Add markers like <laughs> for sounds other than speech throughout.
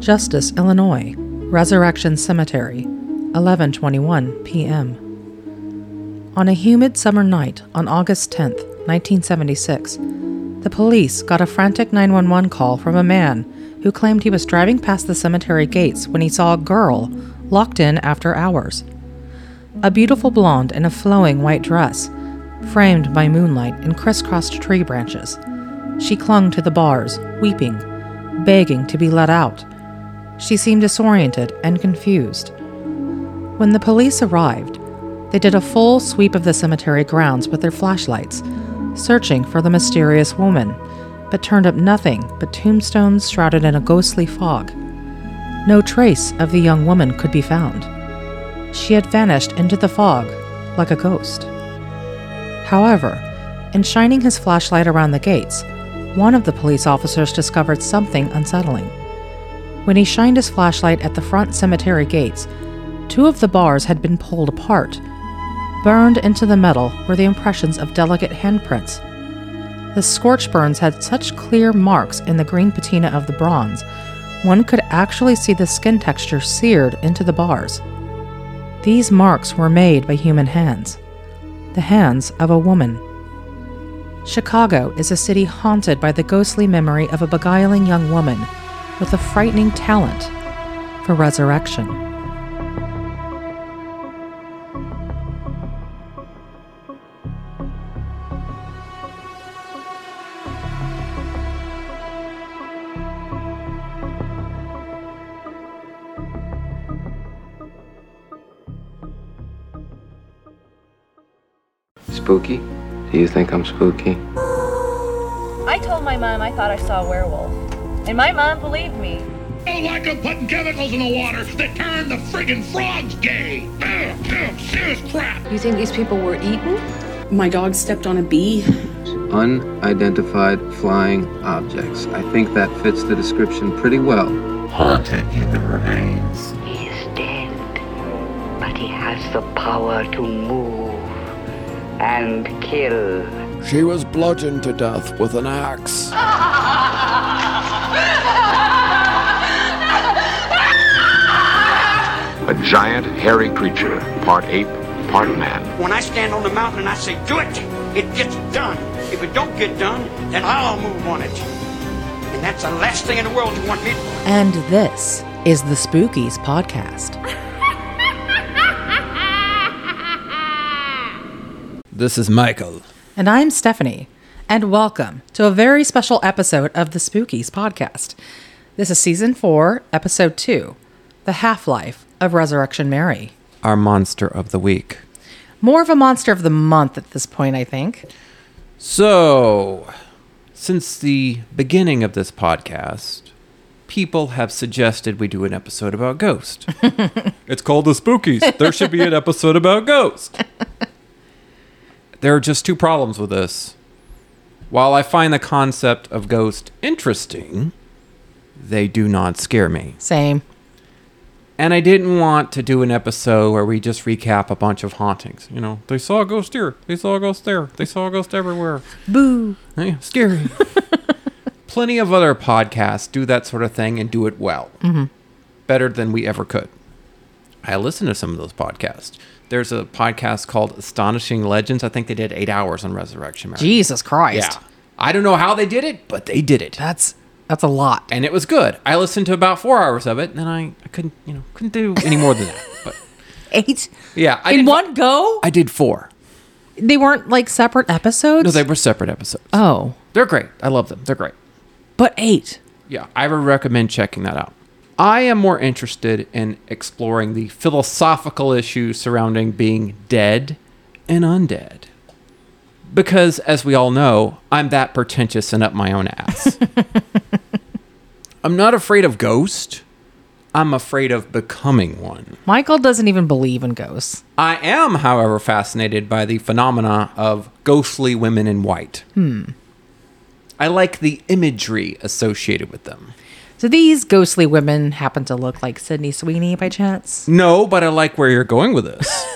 Justice, Illinois, Resurrection Cemetery, 11:21 p.m. On a humid summer night on August 10, 1976, the police got a frantic 911 call from a man who claimed he was driving past the cemetery gates when he saw a girl locked in after hours. A beautiful blonde in a flowing white dress, framed by moonlight and crisscrossed tree branches. She clung to the bars, weeping, begging to be let out. She seemed disoriented and confused. When the police arrived, they did a full sweep of the cemetery grounds with their flashlights, searching for the mysterious woman, but turned up nothing but tombstones shrouded in a ghostly fog. No trace of the young woman could be found. She had vanished into the fog like a ghost. However, in shining his flashlight around the gates, one of the police officers discovered something unsettling. When he shined his flashlight at the front cemetery gates, two of the bars had been pulled apart. Burned into the metal were the impressions of delicate handprints. The scorch burns had such clear marks in the green patina of the bronze, one could actually see the skin texture seared into the bars. These marks were made by human hands, the hands of a woman. Chicago is a city haunted by the ghostly memory of a beguiling young woman with a frightening talent for resurrection. Spooky? Do you think I'm spooky? I told my mom I thought I saw a werewolf. And my mom believed me. don't like them putting chemicals in the water that turn the friggin' frogs gay. Ugh, ugh, serious crap. You think these people were eaten? My dog stepped on a bee. Unidentified flying objects. I think that fits the description pretty well. Haunted in the remains. He is dead, but he has the power to move and kill. She was bludgeoned to death with an axe. <laughs> A giant, hairy creature, part ape, part man. When I stand on the mountain and I say, do it, it gets done. If it don't get done, then I'll move on it. And that's the last thing in the world you want me to. And this is the Spookies Podcast. This is Michael. And I'm Stephanie, and welcome to a very special episode of the Spookies podcast. This is season four, episode two The Half Life of Resurrection Mary. Our monster of the week. More of a monster of the month at this point, I think. So, since the beginning of this podcast, people have suggested we do an episode about ghosts. <laughs> it's called The Spookies. There should be an episode about ghosts. <laughs> there are just two problems with this. While I find the concept of Ghost interesting, they do not scare me. Same. And I didn't want to do an episode where we just recap a bunch of hauntings. You know, they saw a ghost here, they saw a ghost there, they saw a ghost everywhere. Boo. Hey, scary. <laughs> Plenty of other podcasts do that sort of thing and do it well. Mm-hmm. Better than we ever could. I listen to some of those podcasts. There's a podcast called Astonishing Legends. I think they did eight hours on Resurrection Mary. Jesus Christ. Yeah. I don't know how they did it, but they did it. That's that's a lot. And it was good. I listened to about four hours of it, and then I, I couldn't, you know, couldn't do any more than that. But <laughs> Eight? yeah, I In did, one go? I did four. They weren't like separate episodes? No, they were separate episodes. Oh. They're great. I love them. They're great. But eight. Yeah, I would recommend checking that out. I am more interested in exploring the philosophical issues surrounding being dead and undead. Because, as we all know, I'm that pretentious and up my own ass. <laughs> I'm not afraid of ghosts. I'm afraid of becoming one. Michael doesn't even believe in ghosts. I am, however, fascinated by the phenomena of ghostly women in white. Hmm. I like the imagery associated with them. Do these ghostly women happen to look like Sydney Sweeney by chance? No, but I like where you're going with this.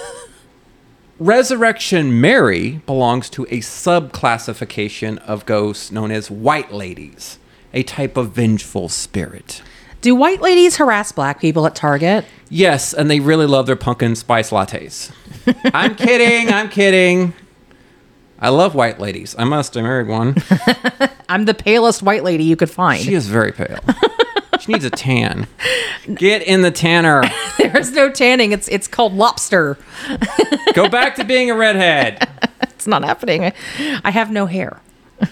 <laughs> Resurrection Mary belongs to a subclassification of ghosts known as white ladies, a type of vengeful spirit. Do white ladies harass black people at Target? Yes, and they really love their pumpkin spice lattes. <laughs> I'm kidding. I'm kidding. I love white ladies. I must. I married one. <laughs> I'm the palest white lady you could find. She is very pale. she needs a tan. Get in the tanner. <laughs> There's no tanning. It's it's called lobster. Go back to being a redhead. <laughs> It's not happening. I have no hair.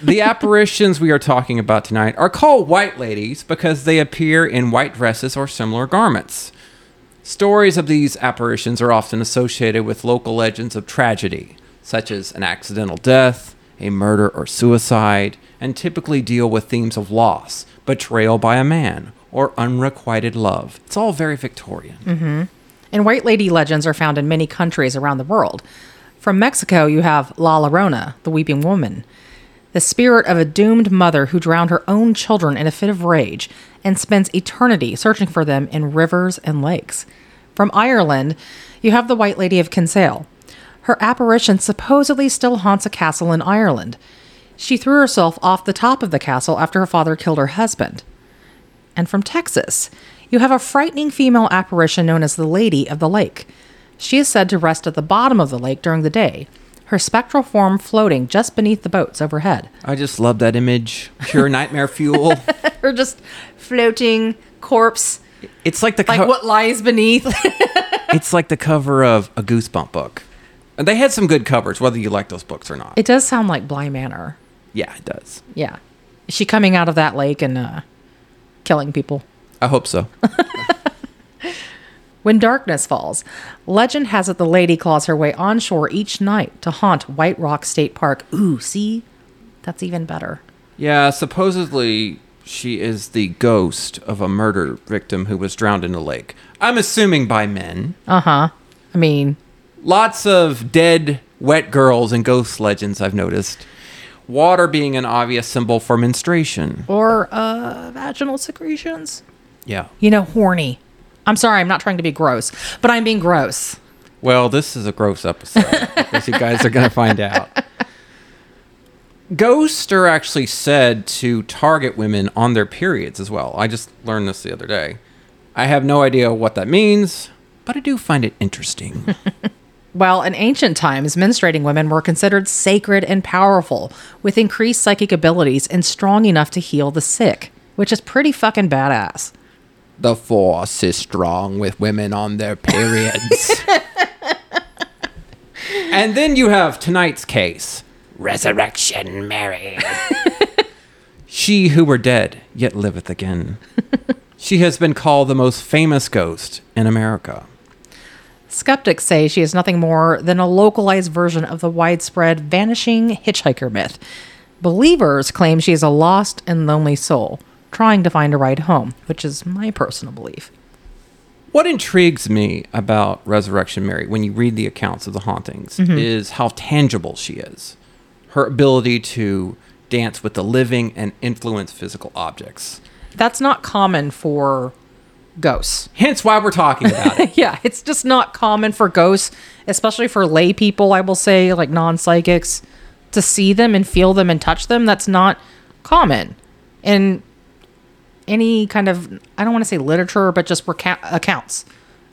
the apparitions we are talking about tonight are called white ladies because they appear in white dresses or similar garments. Stories of these apparitions are often associated with local legends of tragedy, such as an accidental death, a murder or suicide, and typically deal with themes of loss, betrayal by a man, or unrequited love. It's all very Victorian. Mm-hmm. And white lady legends are found in many countries around the world. From Mexico, you have La Llorona, the weeping woman, the spirit of a doomed mother who drowned her own children in a fit of rage and spends eternity searching for them in rivers and lakes. From Ireland, you have the White Lady of Kinsale. Her apparition supposedly still haunts a castle in Ireland. She threw herself off the top of the castle after her father killed her husband. And from Texas, you have a frightening female apparition known as the Lady of the Lake. She is said to rest at the bottom of the lake during the day, her spectral form floating just beneath the boats overhead. I just love that image. Pure <laughs> nightmare fuel. <laughs> Or just floating corpse. It's like the like what lies beneath. it's like the cover of a Goosebump book. And they had some good covers, whether you like those books or not. it does sound like Bly Manor. yeah, it does. Yeah. Is she coming out of that lake and uh, killing people? I hope so. <laughs> When darkness falls, legend has it the lady claws her way onshore each night to haunt White Rock State Park. Ooh, see? That's even better. Yeah, supposedly she is the ghost of a murder victim who was drowned in a lake. I'm assuming by men. Uh huh. I mean, Lots of dead, wet girls and ghost legends I've noticed. Water being an obvious symbol for menstruation. or uh, vaginal secretions. Yeah. You know, horny. I'm sorry, I'm not trying to be gross, but I'm being gross. Well, this is a gross episode, as you guys are going to find out. Ghosts are actually said to target women on their periods as well. I just learned this the other day. I have no idea what that means, but I do find it interesting. <laughs> Well, in ancient times, menstruating women were considered sacred and powerful, with increased psychic abilities and strong enough to heal the sick, which is pretty fucking badass. the force is strong with women on their periods. <laughs> and then you have tonight's case Resurrection Mary. <laughs> she who were dead, yet liveth again. <laughs> she has been called the most famous ghost in America. Skeptics say she is nothing more than a localized version of the widespread vanishing hitchhiker myth. Believers claim she is a lost and lonely soul, trying to find a ride home, which is my personal belief. What intrigues me about Resurrection Mary when you read the accounts of the hauntings Mhm. is how tangible she is. Her ability to dance with the living and influence physical objects. That's not common for ghosts. Hence why we're talking about it. <laughs> yeah, it's just not common for ghosts, especially for lay people, I will say, like non psychics, to see them and feel them and touch them. That's not common. In any kind of, I don't want to say literature, but just recount- accounts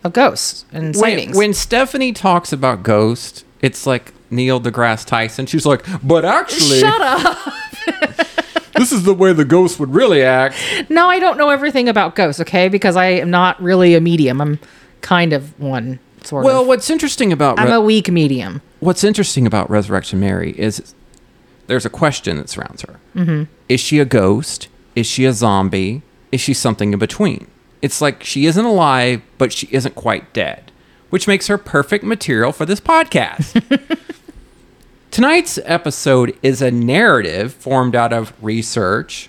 of ghosts and when, sightings. when Stephanie talks about ghosts, it's like Neil deGrasse Tyson. She's like, but actually, Shut up. <laughs> this is the way the ghost would really act. no, I don't know everything about ghosts, okay? Because I am not really a medium. I'm kind of one, sort Well, of. what's interesting about I'm a weak medium. what's interesting about Resurrection Mary is there's a question that surrounds her. Mhm. Is she a ghost? Is she a zombie? Is she something in between? It's like she isn't alive, but she isn't quite dead, which makes her perfect material for this podcast. <laughs> Tonight's episode is a narrative formed out of research,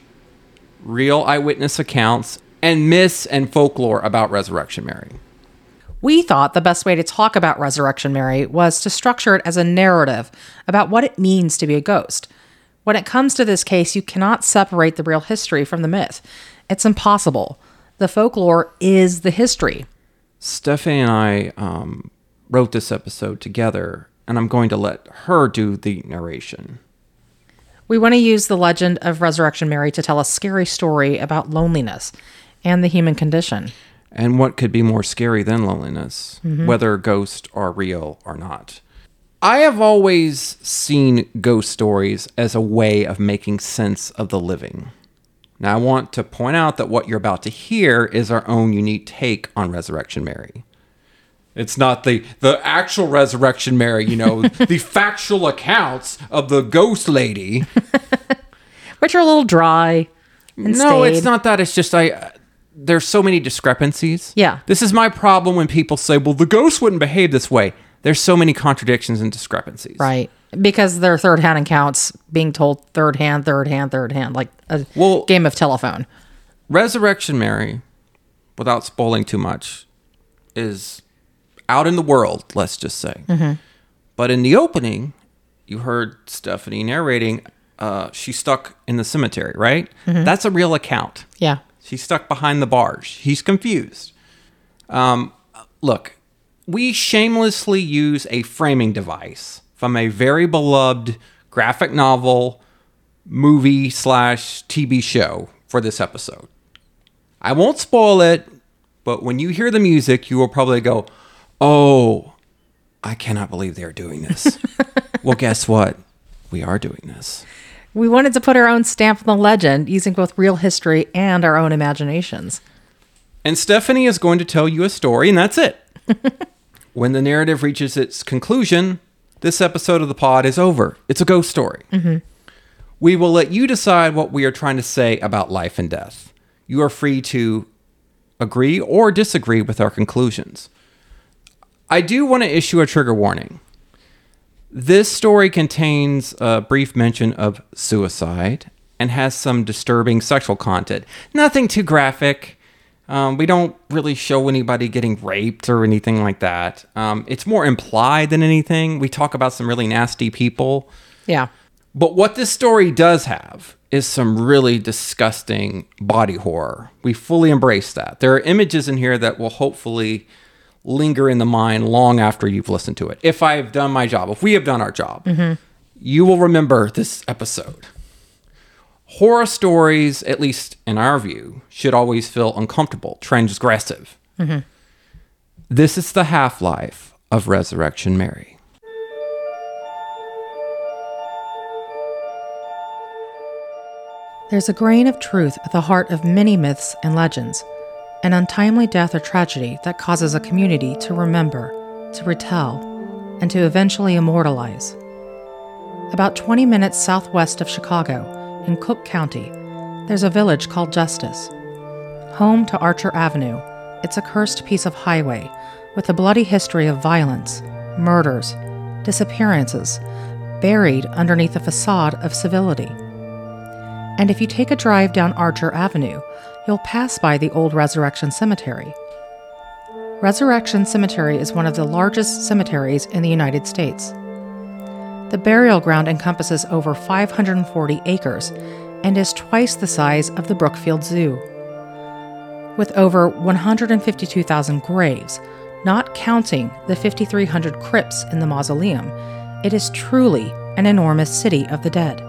real eyewitness accounts, and myths and folklore about Resurrection Mary. We thought the best way to talk about Resurrection Mary was to structure it as a narrative about what it means to be a ghost. When it comes to this case, you cannot separate the real history from the myth. It's impossible. The folklore is the history. Stephanie and I um, wrote this episode together, and I'm going to let her do the narration. We want to use the legend of Resurrection Mary to tell a scary story about loneliness. and the human condition. And what could be more scary than loneliness, Mhm. whether ghosts are real or not? I have always seen ghost stories as a way of making sense of the living. Now, I want to point out that what you're about to hear is our own unique take on Resurrection Mary. It's not the the actual Resurrection Mary, you know, <laughs> the factual accounts of the ghost lady. <laughs> Which are a little dry. No, it's not that. It's just I. There's so many discrepancies. Yeah. This is my problem when people say, "Well, the ghost wouldn't behave this way." There's so many contradictions and discrepancies. Right. Because they're third hand accounts being told third hand, third hand, third hand, like a game of telephone. Resurrection Mary, without spoiling too much, is out in the world. Let's just say. Mhm. But in the opening, you heard Stephanie narrating. Uh, she's stuck in the cemetery, right? Mhm. That's a real account. Yeah. She's stuck behind the bars. He's confused. Um, look, we shamelessly use a framing device from a very beloved graphic novel, movie slash TV show for this episode. I won't spoil it, but when you hear the music, you will probably go, "Oh, I cannot believe they're doing this." <laughs> well, guess what? We are doing this. We wanted to put our own stamp on the legend using both real history and our own imaginations. And Stephanie is going to tell you a story, and that's it. <laughs> when the narrative reaches its conclusion, this episode of the pod is over. It's a ghost story. Mhm. We will let you decide what we are trying to say about life and death. You are free to agree or disagree with our conclusions. I do want to issue a trigger warning. This story contains a brief mention of suicide and has some disturbing sexual content. Nothing too graphic. Um, we don't really show anybody getting raped or anything like that. Um, it's more implied than anything. We talk about some really nasty people. Yeah. But what this story does have is some really disgusting body horror. We fully embrace that. There are images in here that will hopefully linger in the mind long after you've listened to it. If I've done my job, if we have done our job, Mhm. you will remember this episode. Horror stories, at least in our view, should always feel uncomfortable, transgressive. Mhm. This is the half life of Resurrection Mary. There's a grain of truth at the heart of many myths and legends, an untimely death or tragedy that causes a community to remember, to retell, and to eventually immortalize. About 20 minutes southwest of Chicago, in Cook County, there's a village called Justice. Home to Archer Avenue, it's a cursed piece of highway with a bloody history of violence, murders, disappearances, buried underneath a facade of civility. And if you take a drive down Archer Avenue, you'll pass by the old Resurrection Cemetery. Resurrection Cemetery is one of the largest cemeteries in the United States. The burial ground encompasses over 540 acres and is twice the size of the Brookfield Zoo. With over 152,000 graves, not counting the 5,300 crypts in the mausoleum, it is truly an enormous city of the dead.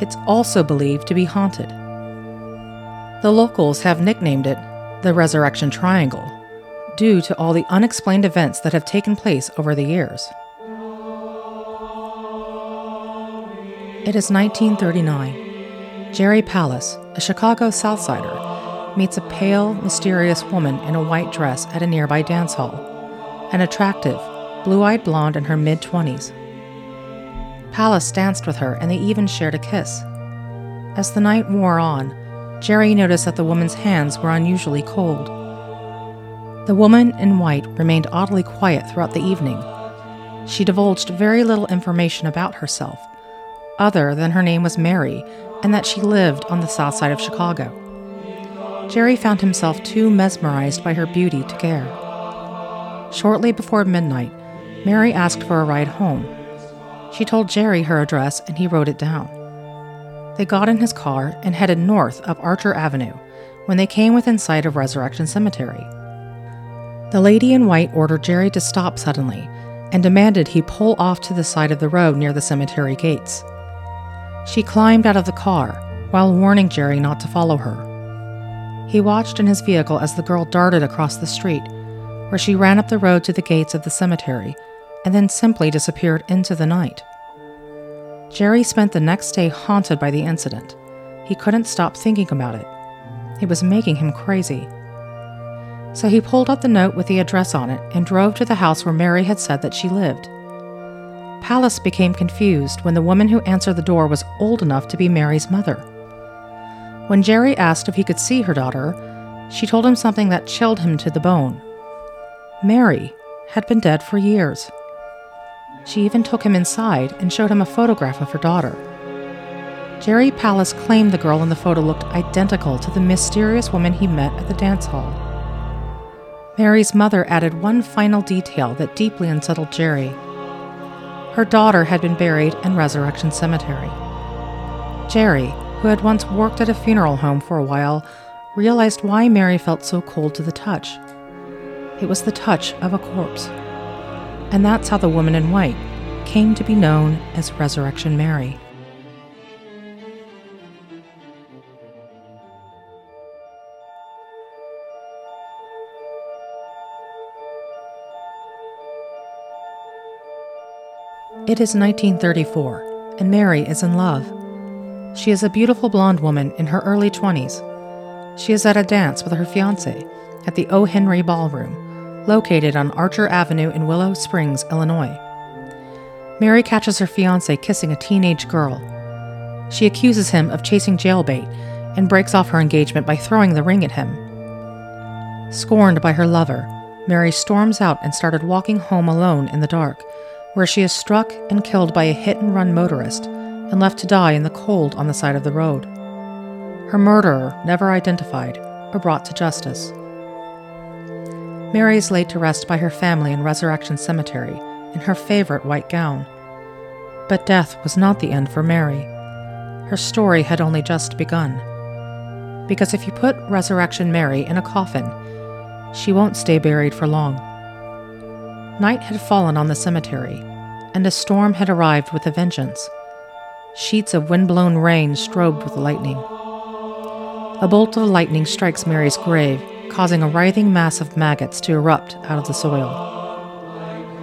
It's also believed to be haunted. The locals have nicknamed it the Resurrection Triangle due to all the unexplained events that have taken place over the years. It is 1939. Jerry Palus, a Chicago Southsider, meets a pale, mysterious woman in a white dress at a nearby dance hall, an attractive, blue eyed blonde in her mid 20s. Palus danced with her and they even shared a kiss. As the night wore on, Jerry noticed that the woman's hands were unusually cold. The woman in white remained oddly quiet throughout the evening. She divulged very little information about herself, other than her name was Mary and that she lived on the south side of Chicago. Jerry found himself too mesmerized by her beauty to care. Shortly before midnight, Mary asked for a ride home. She told Jerry her address and he wrote it down. They got in his car and headed north up Archer Avenue when they came within sight of Resurrection Cemetery. The lady in white ordered Jerry to stop suddenly and demanded he pull off to the side of the road near the cemetery gates. She climbed out of the car while warning Jerry not to follow her. He watched in his vehicle as the girl darted across the street, where she ran up the road to the gates of the cemetery and then simply disappeared into the night. Jerry spent the next day haunted by the incident. He couldn't stop thinking about it. It was making him crazy. So he pulled out the note with the address on it and drove to the house where Mary had said that she lived. Palus became confused when the woman who answered the door was old enough to be Mary's mother. When Jerry asked if he could see her daughter, she told him something that chilled him to the bone. Mary had been dead for years. She even took him inside and showed him a photograph of her daughter. Jerry Palus claimed the girl in the photo looked identical to the mysterious woman he met at the dance hall. Mary's mother added one final detail that deeply unsettled Jerry. Her daughter had been buried in Resurrection Cemetery. Jerry, who had once worked at a funeral home for a while, realized why Mary felt so cold to the touch. It was the touch of a corpse. And that's how the woman in white came to be known as Resurrection Mary. It is 1934, and Mary is in love. She is a beautiful blonde woman in her early 20s. She is at a dance with her fiance at the O. Henry Ballroom, located on Archer Avenue in Willow Springs, Illinois. Mary catches her fiance kissing a teenage girl. She accuses him of chasing jailbait and breaks off her engagement by throwing the ring at him. Scorned by her lover, Mary storms out and started walking home alone in the dark where she is struck and killed by a hit and run motorist and left to die in the cold on the side of the road. Her murderer, never identified, or brought to justice. Mary is laid to rest by her family in Resurrection Cemetery in her favorite white gown. But death was not the end for Mary. Her story had only just begun. Because if you put Resurrection Mary in a coffin, she won't stay buried for long. Night had fallen on the cemetery, and a storm had arrived with a vengeance. Sheets of wind-blown rain strobed with lightning. A bolt of lightning strikes Mary's grave, causing a writhing mass of maggots to erupt out of the soil.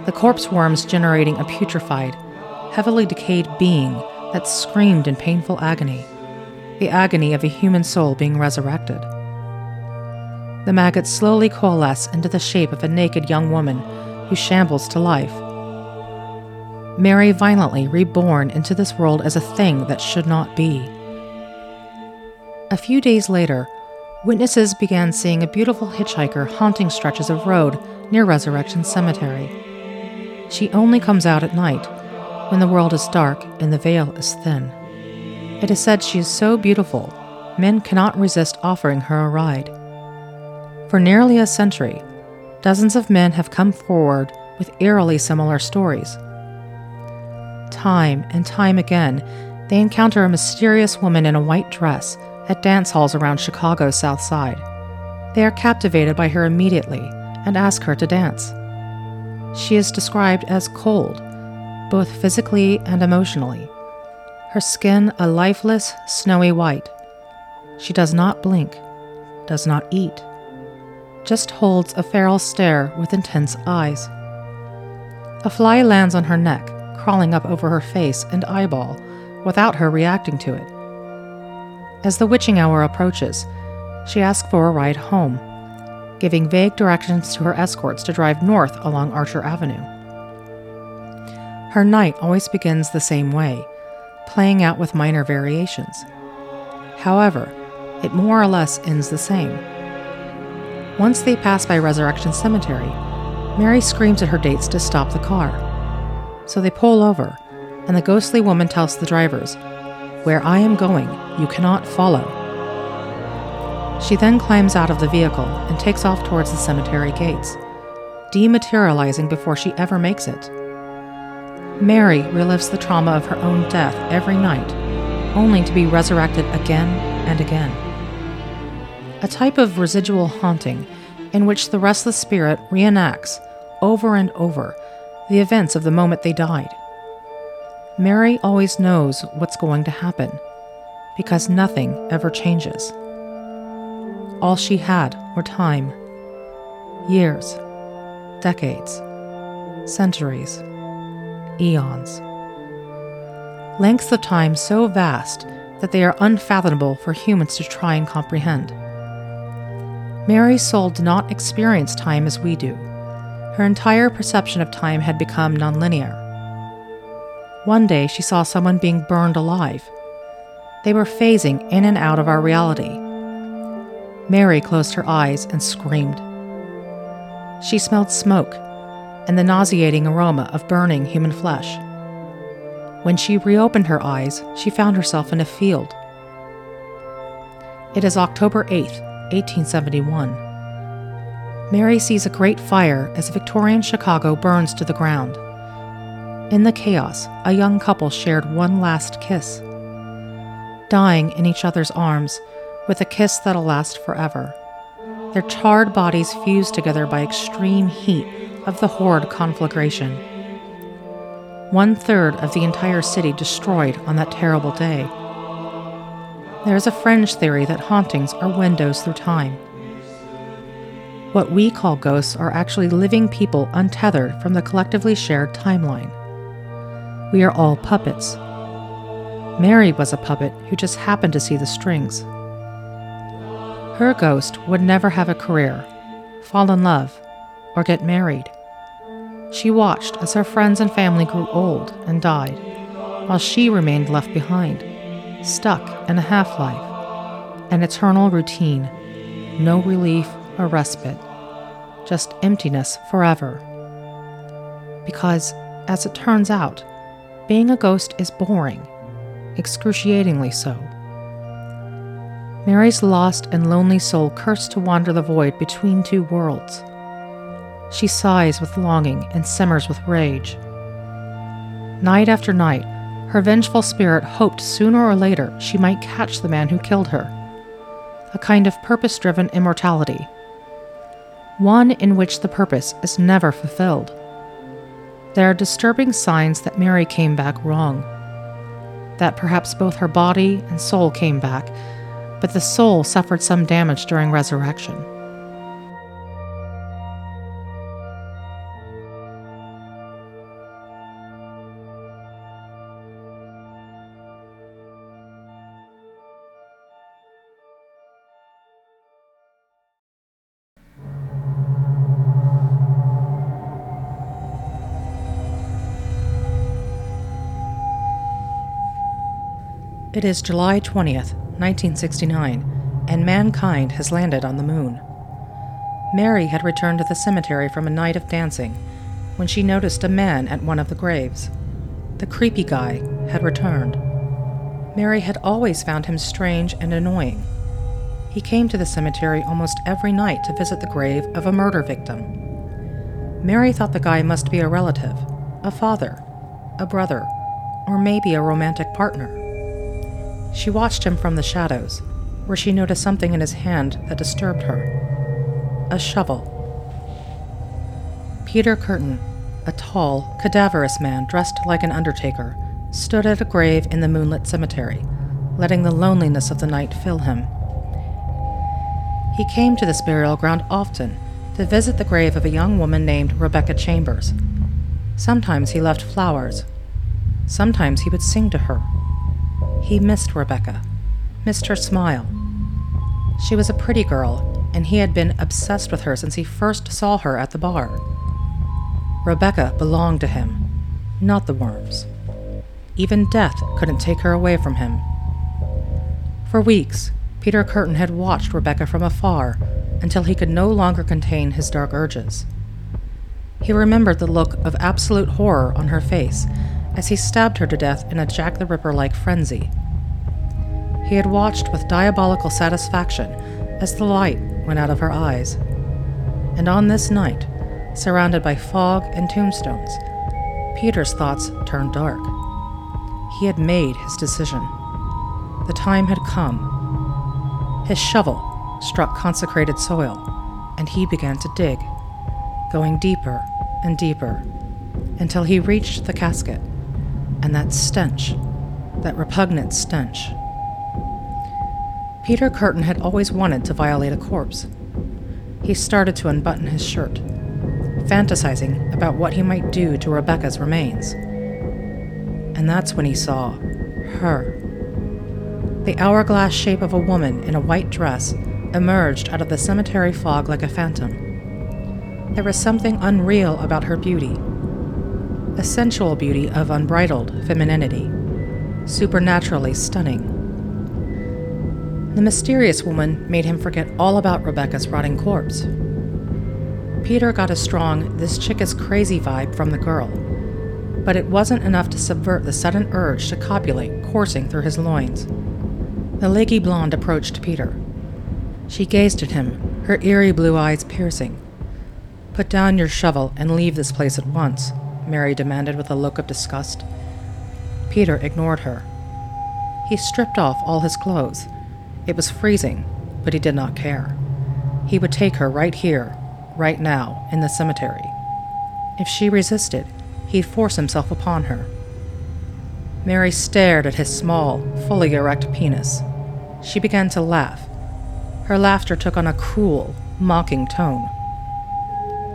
The corpse worms generating a putrefied, heavily decayed being that screamed in painful agony, the agony of a human soul being resurrected. The maggots slowly coalesce into the shape of a naked young woman who shambles to life. Mary violently reborn into this world as a thing that should not be. A few days later, witnesses began seeing a beautiful hitchhiker haunting stretches of road near Resurrection Cemetery. She only comes out at night, when the world is dark and the veil is thin. It is said she is so beautiful, men cannot resist offering her a ride. For nearly a century, dozens of men have come forward with eerily similar stories. Time and time again, they encounter a mysterious woman in a white dress at dance halls around Chicago's South Side. They are captivated by her immediately and ask her to dance. She is described as cold, both physically and emotionally. Her skin a lifeless, snowy white. She does not blink, does not eat, just holds a feral stare with intense eyes. A fly lands on her neck, crawling up over her face and eyeball, without her reacting to it. As the witching hour approaches, she asks for a ride home, giving vague directions to her escorts to drive north along Archer Avenue. Her night always begins the same way, playing out with minor variations. However, it more or less ends the same. Once they pass by Resurrection Cemetery, Mary screams at her dates to stop the car. So they pull over, and the ghostly woman tells the drivers, Where I am going, you cannot follow. She then climbs out of the vehicle and takes off towards the cemetery gates, dematerializing before she ever makes it. Mary relives the trauma of her own death every night, only to be resurrected again and again a type of residual haunting in which the restless spirit reenacts, over and over, the events of the moment they died. Mary always knows what's going to happen, because nothing ever changes. all she had were time. Years, decades, centuries, eons. Lengths of time so vast that they are unfathomable for humans to try and comprehend. Mary's soul did not experience time as we do. Her entire perception of time had become nonlinear. One day she saw someone being burned alive. They were phasing in and out of our reality. Mary closed her eyes and screamed. She smelled smoke and the nauseating aroma of burning human flesh. When she reopened her eyes, she found herself in a field. It is October 8, 1871. Mary sees a great fire as Victorian Chicago burns to the ground. In the chaos, a young couple shared one last kiss. Dying in each other's arms, with a kiss that'll last forever. Their charred bodies fused together by extreme heat of the horrid conflagration. One third of the entire city destroyed on that terrible day. There is a fringe theory that hauntings are windows through time. What we call ghosts are actually living people untethered from the collectively shared timeline. We are all puppets. Mary was a puppet who just happened to see the strings. Her ghost would never have a career, fall in love, or get married. She watched as her friends and family grew old and died, while she remained left behind, stuck in a half life, an eternal routine, no relief or respite, just emptiness forever. Because, as it turns out, being a ghost is boring, excruciatingly so. Mary's lost and lonely soul cursed to wander the void between two worlds. She sighs with longing and simmers with rage. Night after night, her vengeful spirit hoped sooner or later she might catch the man who killed her. A kind of purpose driven immortality. One in which the purpose is never fulfilled. There are disturbing signs that Mary came back wrong. That perhaps both her body and soul came back, but the soul suffered some damage during resurrection. It is July 20th, 1969, and mankind has landed on the moon. Mary had returned to the cemetery from a night of dancing when she noticed a man at one of the graves. The creepy guy had returned. Mary had always found him strange and annoying. He came to the cemetery almost every night to visit the grave of a murder victim. Mary thought the guy must be a relative, a father, a brother, or maybe a romantic partner. She watched him from the shadows, where she noticed something in his hand that disturbed her a shovel. Peter Curtin, a tall, cadaverous man dressed like an undertaker, stood at a grave in the moonlit cemetery, letting the loneliness of the night fill him. He came to this burial ground often to visit the grave of a young woman named Rebecca Chambers. Sometimes he left flowers. Sometimes he would sing to her he missed Rebecca, missed her smile. She was a pretty girl, and he had been obsessed with her since he first saw her at the bar. Rebecca belonged to him, not the worms. Even death couldn't take her away from him. For weeks, Peter Curtin had watched Rebecca from afar until he could no longer contain his dark urges. He remembered the look of absolute horror on her face as he stabbed her to death in a Jack the Ripper like frenzy. He had watched with diabolical satisfaction as the light went out of her eyes. And on this night, surrounded by fog and tombstones, Peter's thoughts turned dark. He had made his decision. The time had come. His shovel struck consecrated soil, and he began to dig, going deeper and deeper until he reached the casket and that stench, that repugnant stench. Peter Curtin had always wanted to violate a corpse. He started to unbutton his shirt, fantasizing about what he might do to Rebecca's remains. And that's when he saw her. The hourglass shape of a woman in a white dress emerged out of the cemetery fog like a phantom. There was something unreal about her beauty, a sensual beauty of unbridled femininity, supernaturally stunning. The mysterious woman made him forget all about Rebecca's rotting corpse. Peter got a strong, this chick is crazy vibe from the girl, but it wasn't enough to subvert the sudden urge to copulate coursing through his loins. The leggy blonde approached Peter. She gazed at him, her eerie blue eyes piercing. Put down your shovel and leave this place at once, Mary demanded with a look of disgust. Peter ignored her. He stripped off all his clothes it was freezing, but he did not care. He would take her right here, right now, in the cemetery. If she resisted, he'd force himself upon her. Mary stared at his small, fully erect penis. She began to laugh. Her laughter took on a cruel, mocking tone.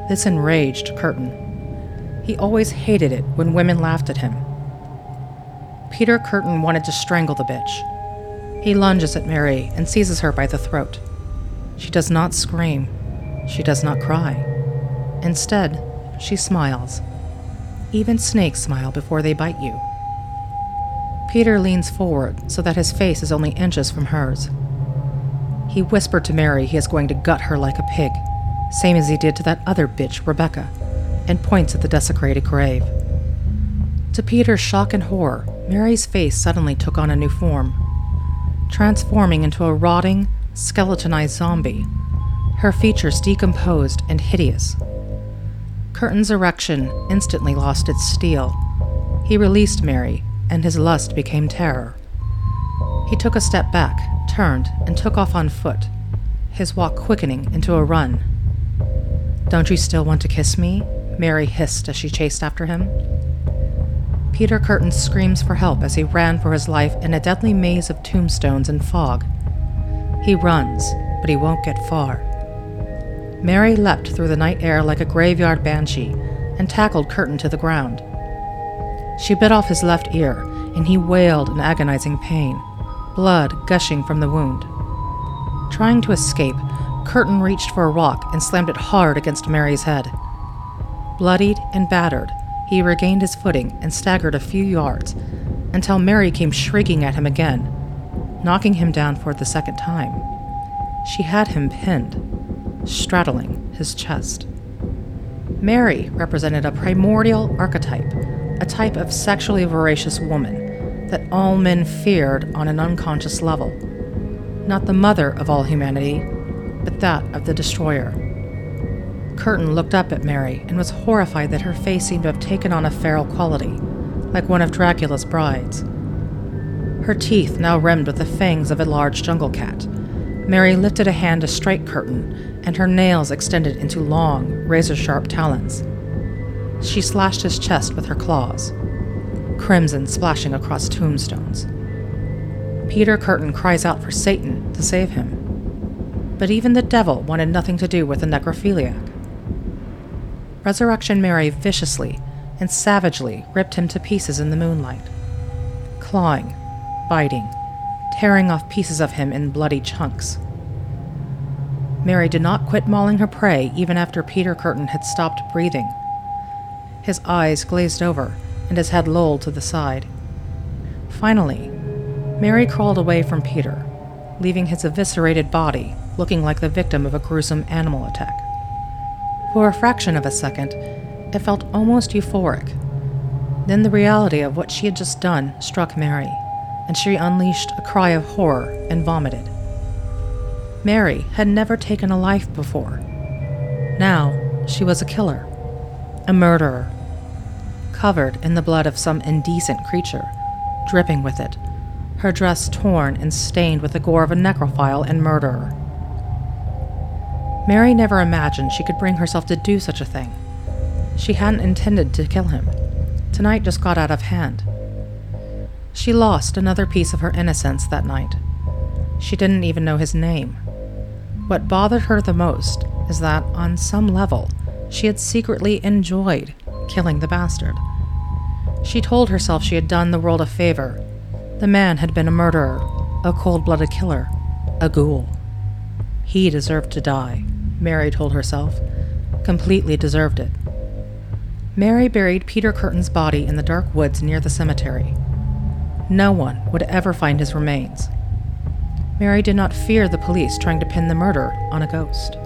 This enraged Curtin. He always hated it when women laughed at him. Peter Curtin wanted to strangle the bitch, he lunges at Mary and seizes her by the throat. She does not scream. She does not cry. Instead, she smiles. Even snakes smile before they bite you. Peter leans forward so that his face is only inches from hers. He whispered to Mary he is going to gut her like a pig, same as he did to that other bitch, Rebecca, and points at the desecrated grave. To Peter's shock and horror, Mary's face suddenly took on a new form transforming into a rotting, skeletonized zombie, her features decomposed and hideous. Curtin's erection instantly lost its steel. He released Mary, and his lust became terror. He took a step back, turned, and took off on foot, his walk quickening into a run. Don't you still want to kiss me? Mary hissed as she chased after him. Peter Curtin screams for help as he ran for his life in a deadly maze of tombstones and fog. He runs, but he won't get far. Mary leapt through the night air like a graveyard banshee and tackled Curtin to the ground. She bit off his left ear, and he wailed in agonizing pain, blood gushing from the wound. Trying to escape, Curtin reached for a rock and slammed it hard against Mary's head. Bloodied and battered, he regained his footing and staggered a few yards until Mary came shrieking at him again, knocking him down for the second time. She had him pinned, straddling his chest. Mary represented a primordial archetype, a type of sexually voracious woman that all men feared on an unconscious level. Not the mother of all humanity, but that of the destroyer. Curtin looked up at Mary and was horrified that her face seemed to have taken on a feral quality, like one of Dracula's brides. Her teeth now rimmed with the fangs of a large jungle cat. Mary lifted a hand to strike Curtin, and her nails extended into long, razor sharp talons. She slashed his chest with her claws, crimson splashing across tombstones. Peter Curtin cries out for Satan to save him. But even the devil wanted nothing to do with the necrophiliac. Resurrection Mary viciously and savagely ripped him to pieces in the moonlight, clawing, biting, tearing off pieces of him in bloody chunks. Mary did not quit mauling her prey even after Peter Curtin had stopped breathing. His eyes glazed over and his head lolled to the side. Finally, Mary crawled away from Peter, leaving his eviscerated body looking like the victim of a gruesome animal attack. For a fraction of a second, it felt almost euphoric. Then the reality of what she had just done struck Mary, and she unleashed a cry of horror and vomited. Mary had never taken a life before. Now she was a killer, a murderer, covered in the blood of some indecent creature, dripping with it, her dress torn and stained with the gore of a necrophile and murderer. Mary never imagined she could bring herself to do such a thing. She hadn't intended to kill him. Tonight just got out of hand. She lost another piece of her innocence that night. She didn't even know his name. What bothered her the most is that, on some level, she had secretly enjoyed killing the bastard. She told herself she had done the world a favor. The man had been a murderer, a cold blooded killer, a ghoul. He deserved to die, Mary told herself. Completely deserved it. Mary buried Peter Curtin's body in the dark woods near the cemetery. No one would ever find his remains. Mary did not fear the police trying to pin the murder on a ghost.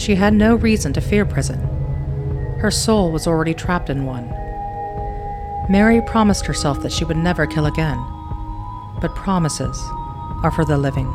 She had no reason to fear prison. Her soul was already trapped in one. Mary promised herself that she would never kill again. But promises are for the living.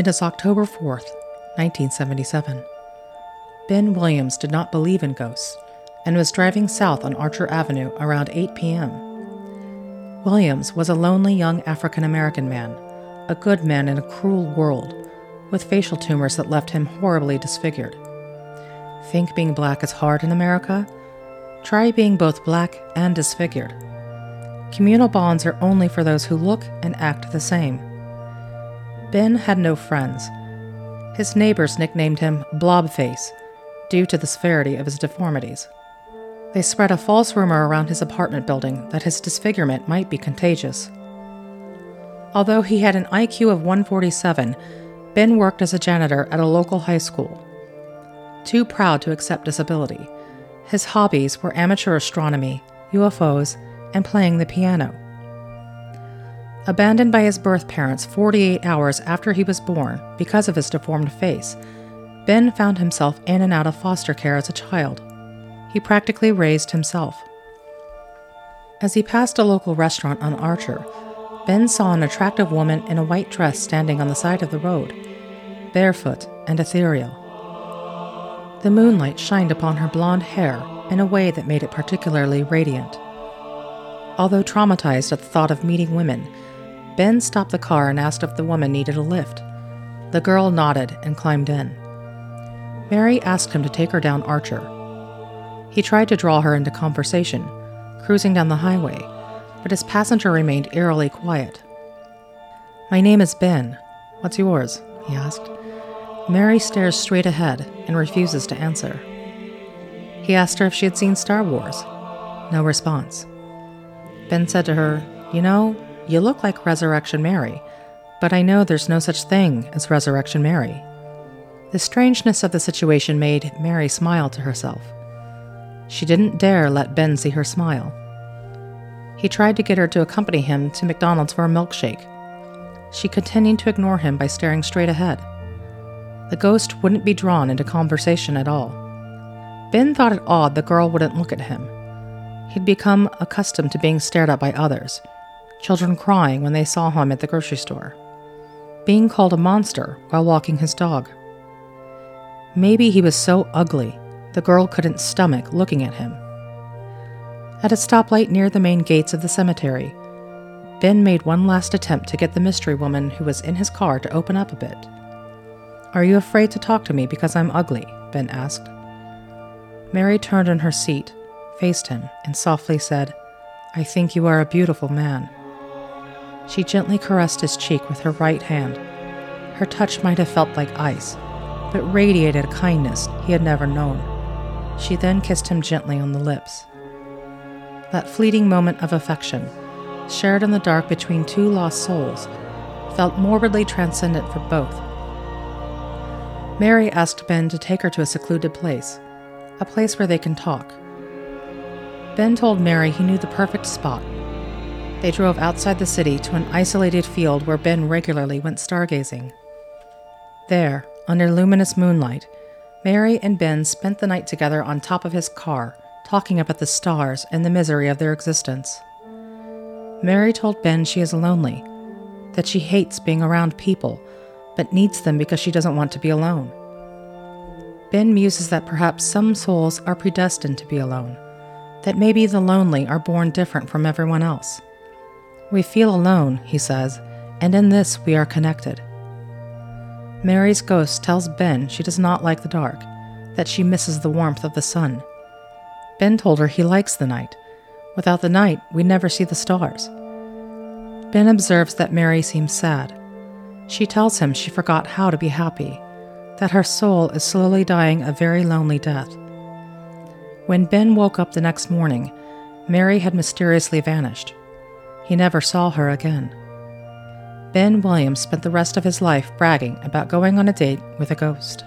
It is October 4th, 1977. Ben Williams did not believe in ghosts and was driving south on Archer Avenue around 8 p.m. Williams was a lonely young African American man, a good man in a cruel world, with facial tumors that left him horribly disfigured. Think being black is hard in America? Try being both black and disfigured. Communal bonds are only for those who look and act the same. Ben had no friends. His neighbors nicknamed him Blobface due to the severity of his deformities. They spread a false rumor around his apartment building that his disfigurement might be contagious. Although he had an IQ of 147, Ben worked as a janitor at a local high school. Too proud to accept disability, his hobbies were amateur astronomy, UFOs, and playing the piano. Abandoned by his birth parents 48 hours after he was born because of his deformed face, Ben found himself in and out of foster care as a child. He practically raised himself. As he passed a local restaurant on Archer, Ben saw an attractive woman in a white dress standing on the side of the road, barefoot and ethereal. The moonlight shined upon her blonde hair in a way that made it particularly radiant. Although traumatized at the thought of meeting women, Ben stopped the car and asked if the woman needed a lift. The girl nodded and climbed in. Mary asked him to take her down Archer. He tried to draw her into conversation, cruising down the highway, but his passenger remained eerily quiet. My name is Ben. What's yours? he asked. Mary stares straight ahead and refuses to answer. He asked her if she had seen Star Wars. No response. Ben said to her, You know, you look like Resurrection Mary, but I know there's no such thing as Resurrection Mary. The strangeness of the situation made Mary smile to herself. She didn't dare let Ben see her smile. He tried to get her to accompany him to McDonald's for a milkshake. She continued to ignore him by staring straight ahead. The ghost wouldn't be drawn into conversation at all. Ben thought it odd the girl wouldn't look at him. He'd become accustomed to being stared at by others, children crying when they saw him at the grocery store, being called a monster while walking his dog. Maybe he was so ugly the girl couldn't stomach looking at him. At a stoplight near the main gates of the cemetery, Ben made one last attempt to get the mystery woman who was in his car to open up a bit. Are you afraid to talk to me because I'm ugly? Ben asked. Mary turned in her seat, faced him, and softly said, I think you are a beautiful man. She gently caressed his cheek with her right hand. Her touch might have felt like ice, but radiated a kindness he had never known. She then kissed him gently on the lips. That fleeting moment of affection, shared in the dark between two lost souls, felt morbidly transcendent for both. Mary asked Ben to take her to a secluded place, a place where they can talk. Ben told Mary he knew the perfect spot they drove outside the city to an isolated field where Ben regularly went stargazing. There, under luminous moonlight, Mary and Ben spent the night together on top of his car, talking about the stars and the misery of their existence. Mary told Ben she is lonely, that she hates being around people, but needs them because she doesn't want to be alone. Ben muses that perhaps some souls are predestined to be alone, that maybe the lonely are born different from everyone else. We feel alone, he says, and in this we are connected. Mary's ghost tells Ben she does not like the dark, that she misses the warmth of the sun. Ben told her he likes the night. Without the night, we never see the stars. Ben observes that Mary seems sad. She tells him she forgot how to be happy, that her soul is slowly dying a very lonely death. When Ben woke up the next morning, Mary had mysteriously vanished. He never saw her again. Ben Williams spent the rest of his life bragging about going on a date with a ghost.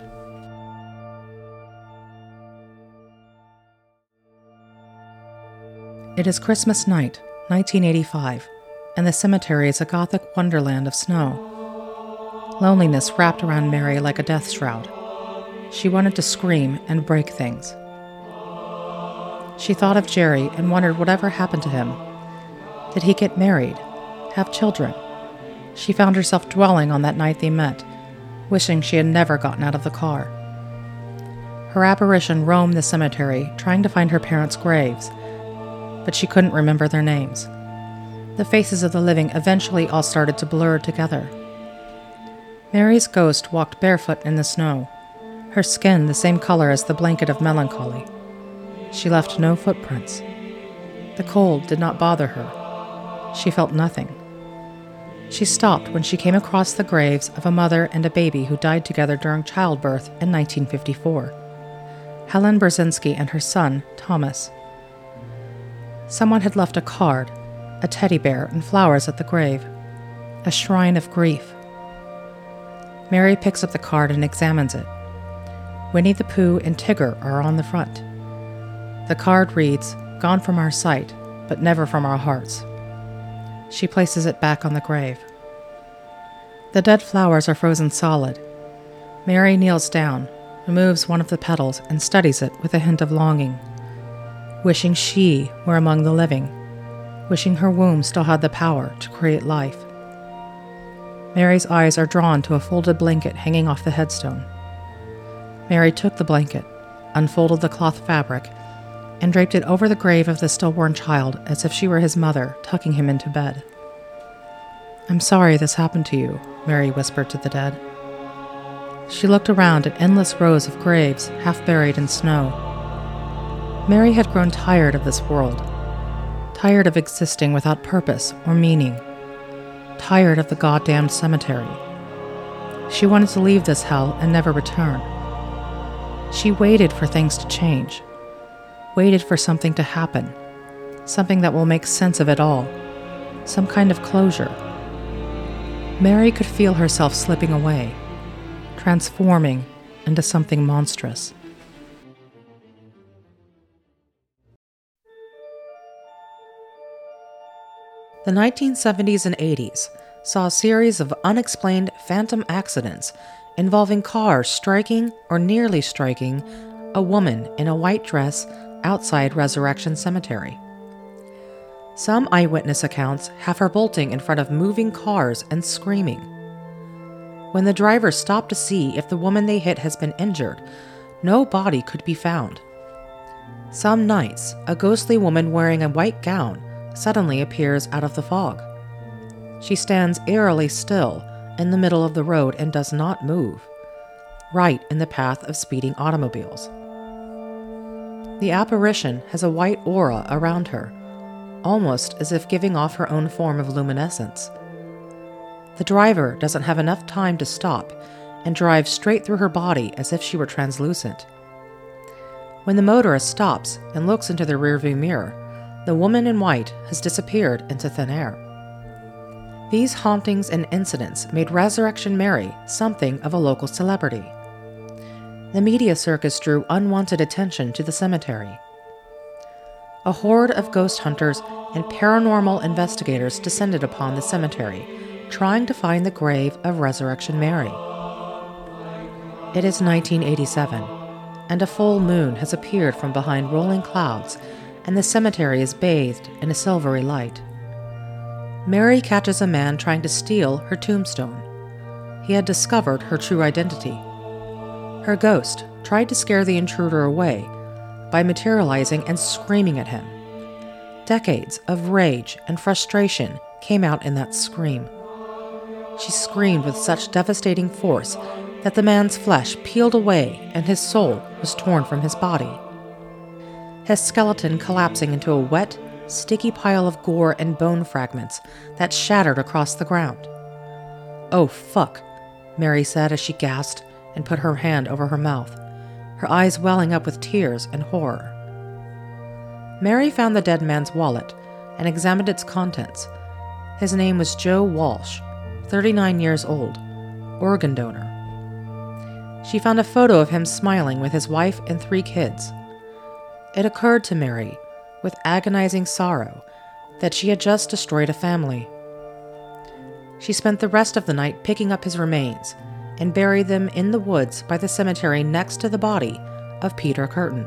It is Christmas night, 1985, and the cemetery is a gothic wonderland of snow. Loneliness wrapped around Mary like a death shroud. She wanted to scream and break things. She thought of Jerry and wondered whatever happened to him. Did he get married? Have children? She found herself dwelling on that night they met, wishing she had never gotten out of the car. Her apparition roamed the cemetery, trying to find her parents' graves, but she couldn't remember their names. The faces of the living eventually all started to blur together. Mary's ghost walked barefoot in the snow, her skin the same color as the blanket of melancholy. She left no footprints. The cold did not bother her. She felt nothing. She stopped when she came across the graves of a mother and a baby who died together during childbirth in 1954 Helen Brzezinski and her son, Thomas. Someone had left a card, a teddy bear, and flowers at the grave, a shrine of grief. Mary picks up the card and examines it. Winnie the Pooh and Tigger are on the front. The card reads, Gone from our sight, but never from our hearts. She places it back on the grave. The dead flowers are frozen solid. Mary kneels down, removes one of the petals, and studies it with a hint of longing, wishing she were among the living, wishing her womb still had the power to create life. Mary's eyes are drawn to a folded blanket hanging off the headstone. Mary took the blanket, unfolded the cloth fabric, and draped it over the grave of the stillborn child as if she were his mother, tucking him into bed. I'm sorry this happened to you, Mary whispered to the dead. She looked around at endless rows of graves half buried in snow. Mary had grown tired of this world, tired of existing without purpose or meaning, tired of the goddamned cemetery. She wanted to leave this hell and never return. She waited for things to change waited for something to happen, something that will make sense of it all, some kind of closure. Mary could feel herself slipping away, transforming into something monstrous. The 1970s and 80s saw a series of unexplained phantom accidents involving cars striking or nearly striking a woman in a white dress outside Resurrection Cemetery. Some eyewitness accounts have her bolting in front of moving cars and screaming. When the drivers stopped to see if the woman they hit has been injured, no body could be found. Some nights, a ghostly woman wearing a white gown suddenly appears out of the fog. She stands eerily still in the middle of the road and does not move, right in the path of speeding automobiles. The apparition has a white aura around her, almost as if giving off her own form of luminescence. The driver doesn't have enough time to stop and drives straight through her body as if she were translucent. When the motorist stops and looks into the rearview mirror, the woman in white has disappeared into thin air. These hauntings and incidents made Resurrection Mary something of a local celebrity the media circus drew unwanted attention to the cemetery. A horde of ghost hunters and paranormal investigators descended upon the cemetery, trying to find the grave of Resurrection Mary. It is 1987, and a full moon has appeared from behind rolling clouds, and the cemetery is bathed in a silvery light. Mary catches a man trying to steal her tombstone. He had discovered her true identity her ghost, tried to scare the intruder away by materializing and screaming at him. Decades of rage and frustration came out in that scream. She screamed with such devastating force that the man's flesh peeled away and his soul was torn from his body. His skeleton collapsing into a wet, sticky pile of gore and bone fragments that shattered across the ground. Oh, fuck, Mary said as she gasped and put her hand over her mouth, her eyes welling up with tears and horror. Mary found the dead man's wallet and examined its contents. His name was Joe Walsh, 39 years old, organ donor. She found a photo of him smiling with his wife and three kids. It occurred to Mary, with agonizing sorrow, that she had just destroyed a family. She spent the rest of the night picking up his remains and buried them in the woods by the cemetery next to the body of Peter Curtin.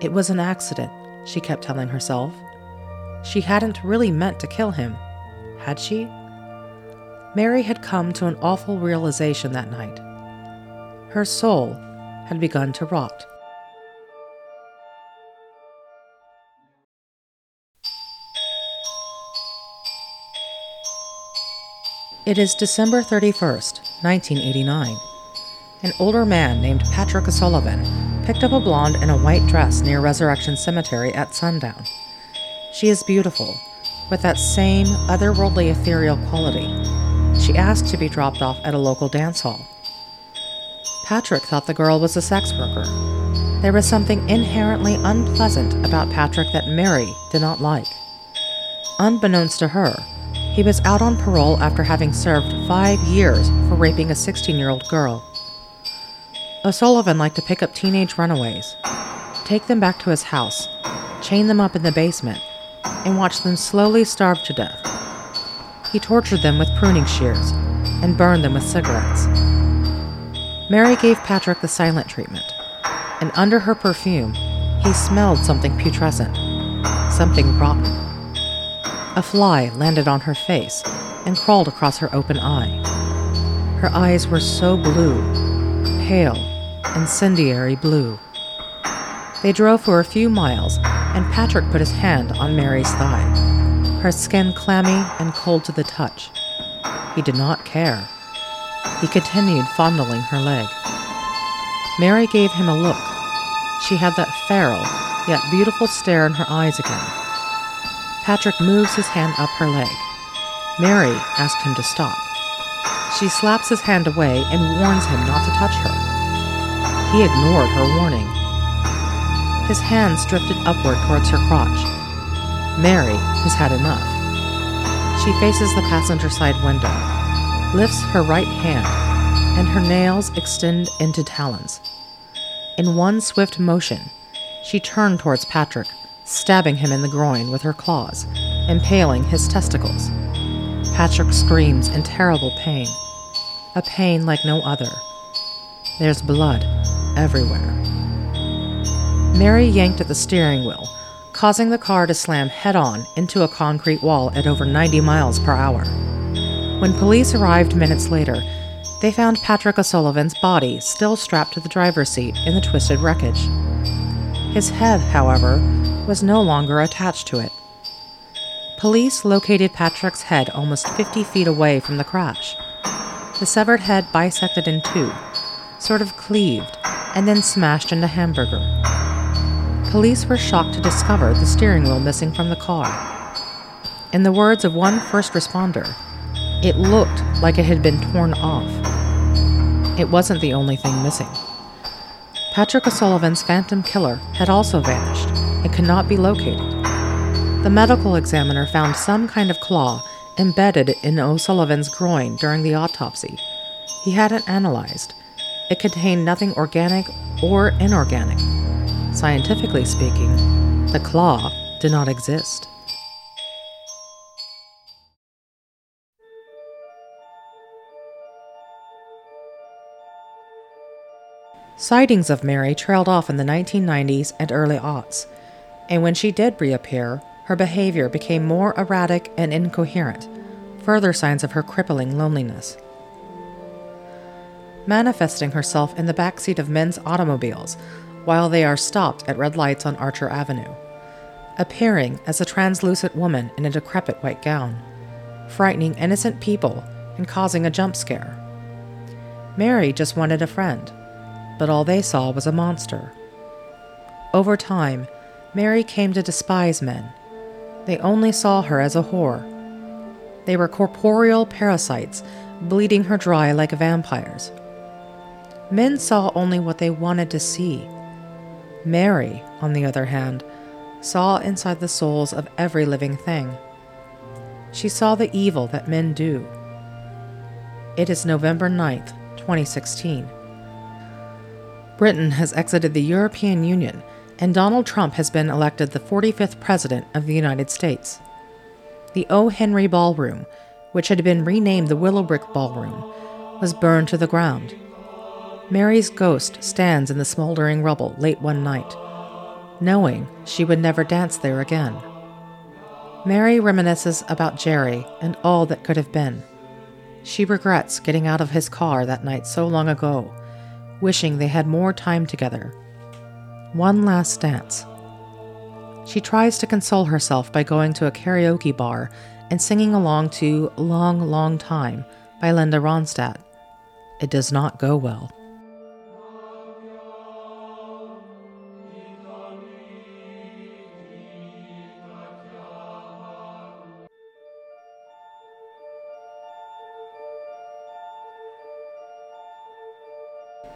It was an accident, she kept telling herself. She hadn't really meant to kill him, had she? Mary had come to an awful realization that night. Her soul had begun to rot. It is December 31st, 1989. An older man named Patrick O'Sullivan picked up a blonde in a white dress near Resurrection Cemetery at sundown. She is beautiful, with that same otherworldly ethereal quality. She asked to be dropped off at a local dance hall. Patrick thought the girl was a sex worker. There was something inherently unpleasant about Patrick that Mary did not like. Unbeknownst to her, he was out on parole after having served five years for raping a 16 year old girl. O'Sullivan liked to pick up teenage runaways, take them back to his house, chain them up in the basement, and watch them slowly starve to death. He tortured them with pruning shears and burned them with cigarettes. Mary gave Patrick the silent treatment, and under her perfume, he smelled something putrescent, something rotten. A fly landed on her face and crawled across her open eye. Her eyes were so blue, pale, incendiary blue. They drove for a few miles, and Patrick put his hand on Mary's thigh, her skin clammy and cold to the touch. He did not care. He continued fondling her leg. Mary gave him a look. She had that feral, yet beautiful stare in her eyes again. Patrick moves his hand up her leg. Mary asks him to stop. She slaps his hand away and warns him not to touch her. He ignored her warning. His hands drifted upward towards her crotch. Mary has had enough. She faces the passenger side window, lifts her right hand, and her nails extend into talons. In one swift motion, she turned towards Patrick, stabbing him in the groin with her claws, impaling his testicles. Patrick screams in terrible pain, a pain like no other. There's blood everywhere. Mary yanked at the steering wheel, causing the car to slam head on into a concrete wall at over 90 miles per hour. When police arrived minutes later, they found Patrick O'Sullivan's body still strapped to the driver's seat in the twisted wreckage. His head, however, was no longer attached to it. Police located Patrick's head almost 50 feet away from the crash. The severed head bisected in two, sort of cleaved, and then smashed into hamburger. Police were shocked to discover the steering wheel missing from the car. In the words of one first responder, it looked like it had been torn off. It wasn't the only thing missing. Patrick O'Sullivan's phantom killer had also vanished and could not be located. The medical examiner found some kind of claw embedded in O'Sullivan's groin during the autopsy. He had it analyzed. It contained nothing organic or inorganic. Scientifically speaking, the claw did not exist. Sightings of Mary trailed off in the 1990s and early aughts, and when she did reappear, her behavior became more erratic and incoherent, further signs of her crippling loneliness. manifesting herself in the backseat of men's automobiles while they are stopped at red lights on Archer Avenue, appearing as a translucent woman in a decrepit white gown, frightening innocent people and causing a jump scare. Mary just wanted a friend, but all they saw was a monster. Over time, Mary came to despise men. They only saw her as a whore. They were corporeal parasites, bleeding her dry like vampires. Men saw only what they wanted to see. Mary, on the other hand, saw inside the souls of every living thing. She saw the evil that men do. It is November 9th, 2016. Britain has exited the European Union, and Donald Trump has been elected the 45th President of the United States. The O. Henry Ballroom, which had been renamed the Willowbrook Ballroom, was burned to the ground. Mary's ghost stands in the smoldering rubble late one night, knowing she would never dance there again. Mary reminisces about Jerry and all that could have been. She regrets getting out of his car that night so long ago, wishing they had more time together. One last dance. She tries to console herself by going to a karaoke bar and singing along to Long, Long Time by Linda Ronstadt. It does not go well.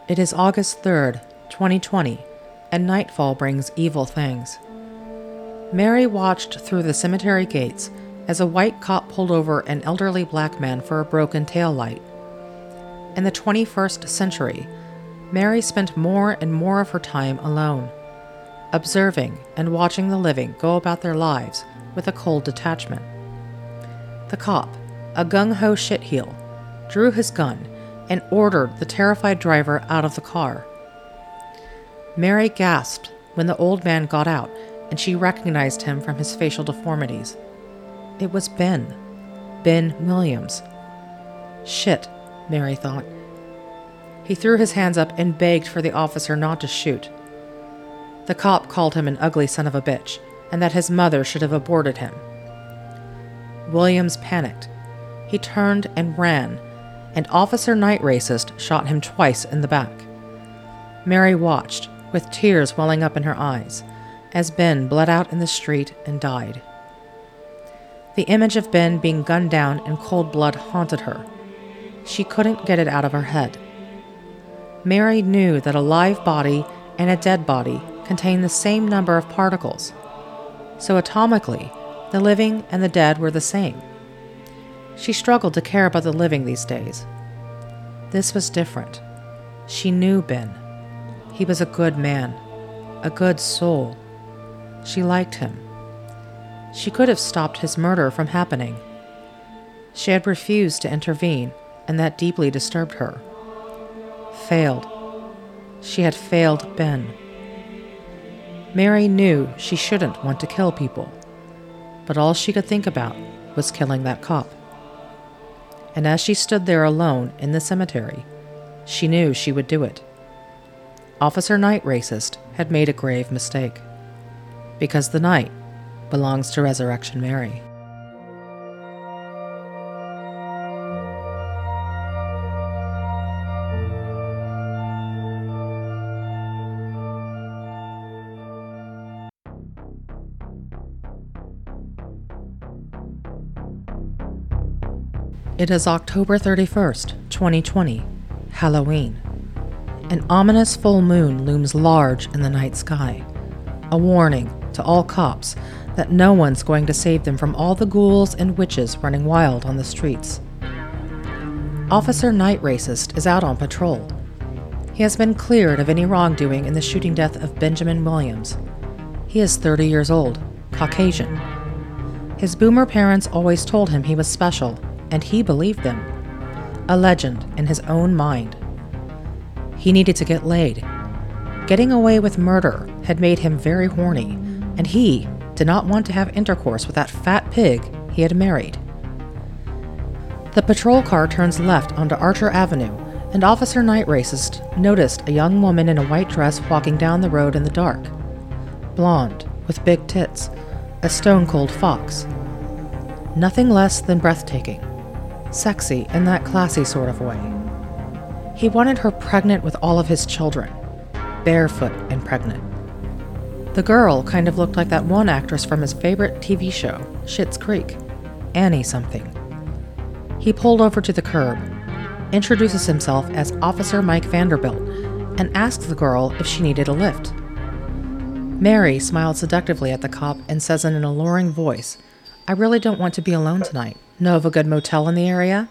It is August 3rd, 2020, and nightfall brings evil things. Mary watched through the cemetery gates as a white cop pulled over an elderly black man for a broken tail light. In the 21st century, Mary spent more and more of her time alone, observing and watching the living go about their lives with a cold detachment. The cop, a gung ho shitheel, drew his gun and ordered the terrified driver out of the car. Mary gasped when the old man got out and she recognized him from his facial deformities. It was Ben. Ben Williams. Shit, Mary thought. He threw his hands up and begged for the officer not to shoot. The cop called him an ugly son of a bitch and that his mother should have aborted him. Williams panicked. He turned and ran and Officer Night Racist shot him twice in the back. Mary watched, with tears welling up in her eyes, as Ben bled out in the street and died. The image of Ben being gunned down in cold blood haunted her. She couldn't get it out of her head. Mary knew that a live body and a dead body contain the same number of particles, so atomically, the living and the dead were the same. She struggled to care about the living these days. This was different. She knew Ben. He was a good man, a good soul. She liked him. She could have stopped his murder from happening. She had refused to intervene, and that deeply disturbed her. Failed. She had failed Ben. Mary knew she shouldn't want to kill people, but all she could think about was killing that cop and as she stood there alone in the cemetery, she knew she would do it. Officer Knight Racist had made a grave mistake. Because the night belongs to Resurrection Mary. It is October 31st, 2020, Halloween. An ominous full moon looms large in the night sky, a warning to all cops that no one's going to save them from all the ghouls and witches running wild on the streets. Officer Night Racist is out on patrol. He has been cleared of any wrongdoing in the shooting death of Benjamin Williams. He is 30 years old, Caucasian. His boomer parents always told him he was special and he believed them. A legend in his own mind. He needed to get laid. Getting away with murder had made him very horny, and he did not want to have intercourse with that fat pig he had married. The patrol car turns left onto Archer Avenue and Officer Night Racist noticed a young woman in a white dress walking down the road in the dark. Blonde, with big tits, a stone cold fox. Nothing less than breathtaking. Sexy in that classy sort of way. He wanted her pregnant with all of his children, barefoot and pregnant. The girl kind of looked like that one actress from his favorite TV show, Schitt's Creek, Annie something. He pulled over to the curb, introduces himself as Officer Mike Vanderbilt, and asks the girl if she needed a lift. Mary smiled seductively at the cop and says in an alluring voice, I really don't want to be alone tonight. Know of a good motel in the area?